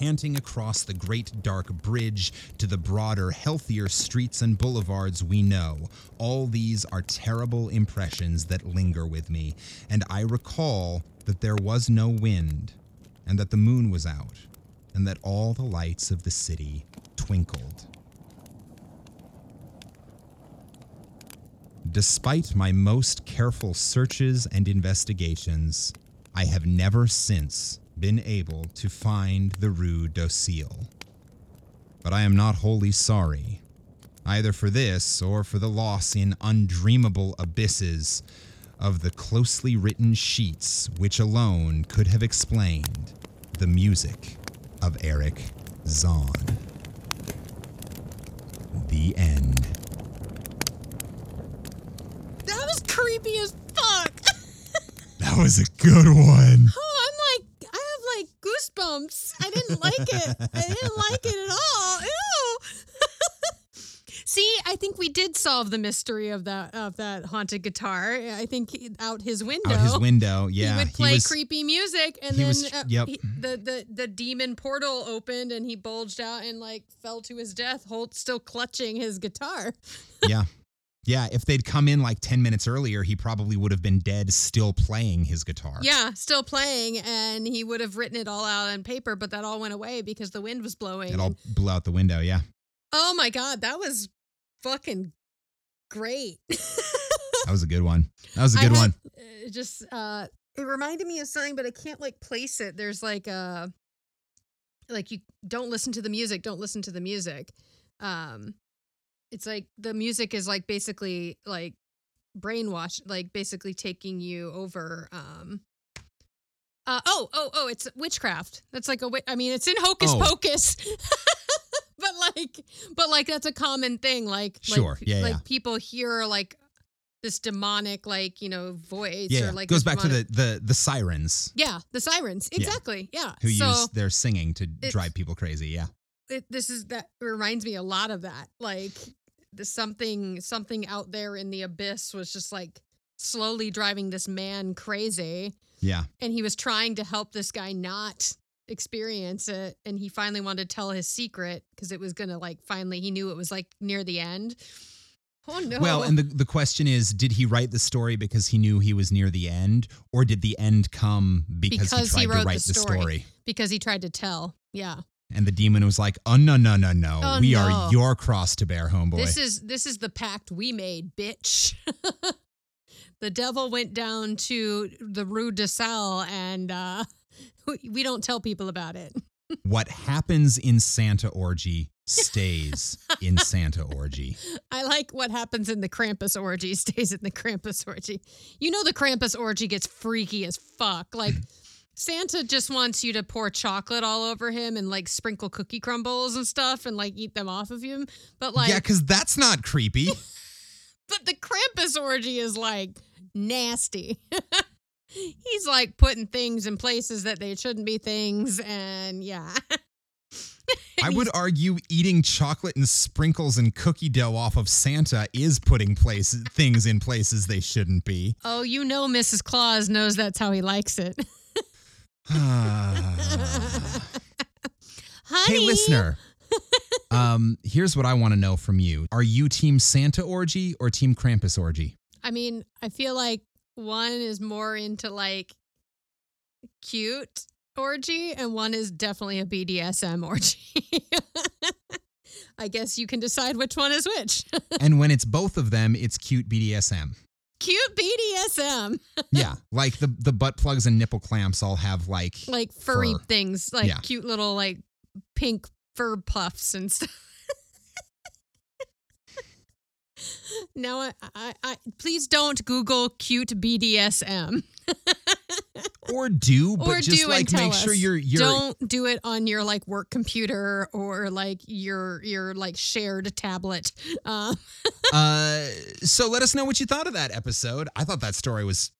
panting across the great dark bridge to the broader, healthier streets and boulevards we know. All these are terrible impressions that linger with me, and I recall that there was no wind, and that the moon was out, and that all the lights of the city twinkled. Despite my most careful searches and investigations, I have never since been able to find the Rue d'Auseil. But I am not wholly sorry, either for this or for the loss in undreamable abysses of the closely written sheets which alone could have explained the music of Erich Zann. The end. That was creepy as fuck. That was a good one. Oh, I'm like, I have like goosebumps. I didn't like it. I didn't like it at all. Ew. See, I think we did solve the mystery of that of that haunted guitar. I think he- out his window. Out his window, yeah. he would play was- creepy music, and then was- uh, yep. he- the the the demon portal opened, and he bulged out and like fell to his death, Holt still clutching his guitar. yeah. Yeah, if they'd come in like 10 minutes earlier, he probably would have been dead still playing his guitar. Yeah, still playing, and he would have written it all out on paper, but that all went away because the wind was blowing. It all blew out the window, yeah. Oh my god, that was fucking great. That was a good one. That was a good had- one. It just uh it reminded me of something, but I can't like place it. There's like uh like you don't listen to the music, don't listen to the music. Um it's like the music is like basically like brainwash, like basically taking you over um uh, oh, oh, oh! It's witchcraft. That's like a. I mean, it's in Hocus Oh. Pocus, but like, but like that's a common thing. Like, Sure. like, Yeah, like yeah. people hear like this demonic, like you know, voice Yeah, or like goes back to the, the the sirens yeah, the sirens. Exactly. Yeah. who so use their singing to it's- drive people crazy. Yeah. it, this is that reminds me a lot of that. Like something something out there in the abyss was just like slowly driving this man crazy. Yeah. and he was trying to help this guy not experience it and he finally wanted to tell his secret because it was gonna like finally he knew it was like near the end oh no Well, and the, the question is did he write the story because he knew he was near the end, or did the end come because, Because he he tried wrote to write the story. story? because he tried to tell yeah And the demon was like, oh, no, no, no, no. Oh, we no. are your cross to bear, homeboy. this is this is the pact we made bitch the devil went down to the Rue d'Auseil and uh we- we don't tell people about it what happens in Santa Orgy stays in Santa Orgy. I like what happens in the Krampus orgy stays in the Krampus orgy. You know the Krampus orgy gets freaky as fuck. Like Santa just wants you to pour chocolate all over him and like sprinkle cookie crumbles and stuff and like eat them off of him. But like yeah, because that's not creepy. but the Krampus orgy is like nasty. He's like putting things in places that they shouldn't be things and yeah. I would argue eating chocolate and sprinkles and cookie dough off of Santa is putting places things in places they shouldn't be. Oh, you know Mrs. Claus knows that's how he likes it. Honey. hey, listener. um, here's what I want to know from you: Are you Team Santa orgy or Team Krampus orgy? I mean, I feel like one is more into like cute orgy, and one is definitely a BDSM orgy. I guess you can decide which one is which. and when it's both of them, it's cute BDSM. Cute BDSM, yeah, like the the butt plugs and nipple clamps all have like like furry Fur. things, like Yeah. cute little like pink fur puffs and stuff. Now, I, I, I please don't Google cute BDSM or do, but or just do like make sure you're you're don't do it on your like work computer or like your your like shared tablet. Uh, uh so let us know what you thought of that episode. I thought that story was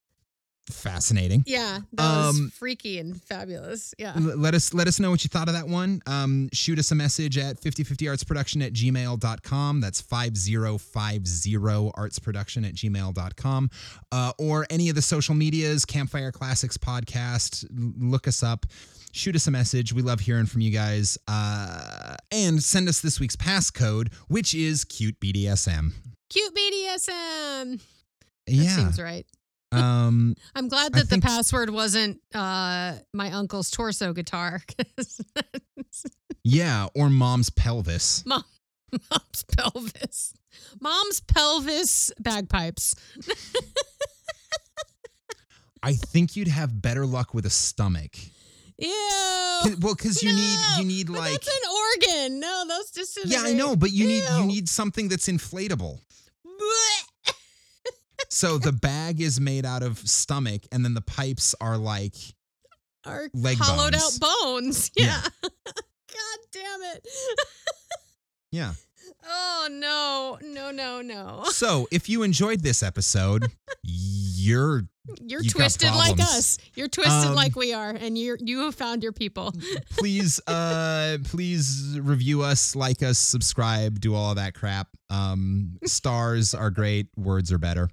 fascinating. yeah, that was Um, freaky and fabulous. Yeah. Let us let us know what you thought of that one um, shoot us a message at 5050artsproduction at gmail.com that's 5050artsproduction at gmail.com uh, or any of the social medias campfire classics podcast look us up shoot us a message we love hearing from you guys uh, and send us this week's passcode which is cute bdsm Cute BDSM. That yeah seems right. Um I'm glad I that the think- password wasn't uh, my uncle's torso guitar. yeah or mom's pelvis Mom, Mom's pelvis. Mom's pelvis bagpipes. i think you'd have better luck with a stomach Ew. well, because you need you need but like that's an organ. No, those just yeah, I know, but you need you need something that's inflatable. Blech. So the bag is made out of stomach, and then the pipes are like Our Leg hollowed bones. out bones. Yeah. Yeah. God damn it. yeah. Oh no, no, no, no. So if you enjoyed this episode, you're You're You've twisted like us. You're twisted Um, like we are, and you you have found your people. please uh please review us, like us, subscribe, do all that crap. Um, stars are great, words are better.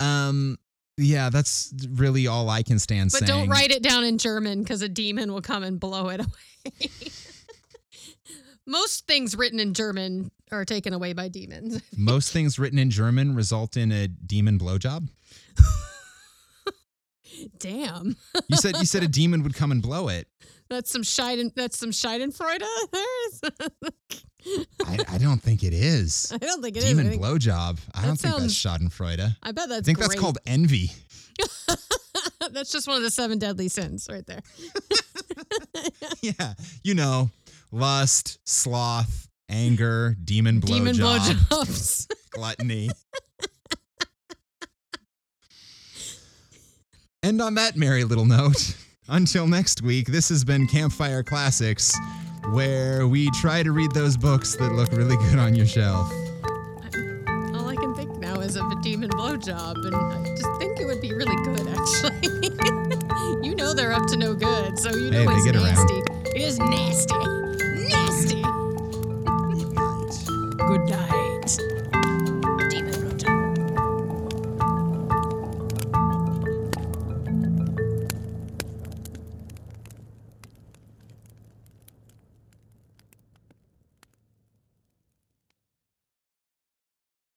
Um, yeah, that's really all I can stand But saying. don't write it down in German because a demon will come and blow it away. Most things written in German are taken away by demons. Most things written in German result in a demon blowjob. Damn, You said you said a demon would come and blow it. that's some Scheiden. That's some Scheidenfreude. I, I don't think it is. I don't think it is. I demon blowjob. I don't think that's Schadenfreude. I bet that's. I think that's called envy. that's just one of the seven deadly sins, right there. Yeah, you know, lust, sloth, anger, demon Demon blowjob, blowjobs. gluttony. And on that merry little note, until next week, this has been Campfire Classics, where we try to read those books that look really good on your shelf. All I can think now is of a demon blowjob, and I just think it would be really good, actually. you know they're up to no good, so you know hey, it's nasty. Around. It is nasty. Nasty. Good night. Good night.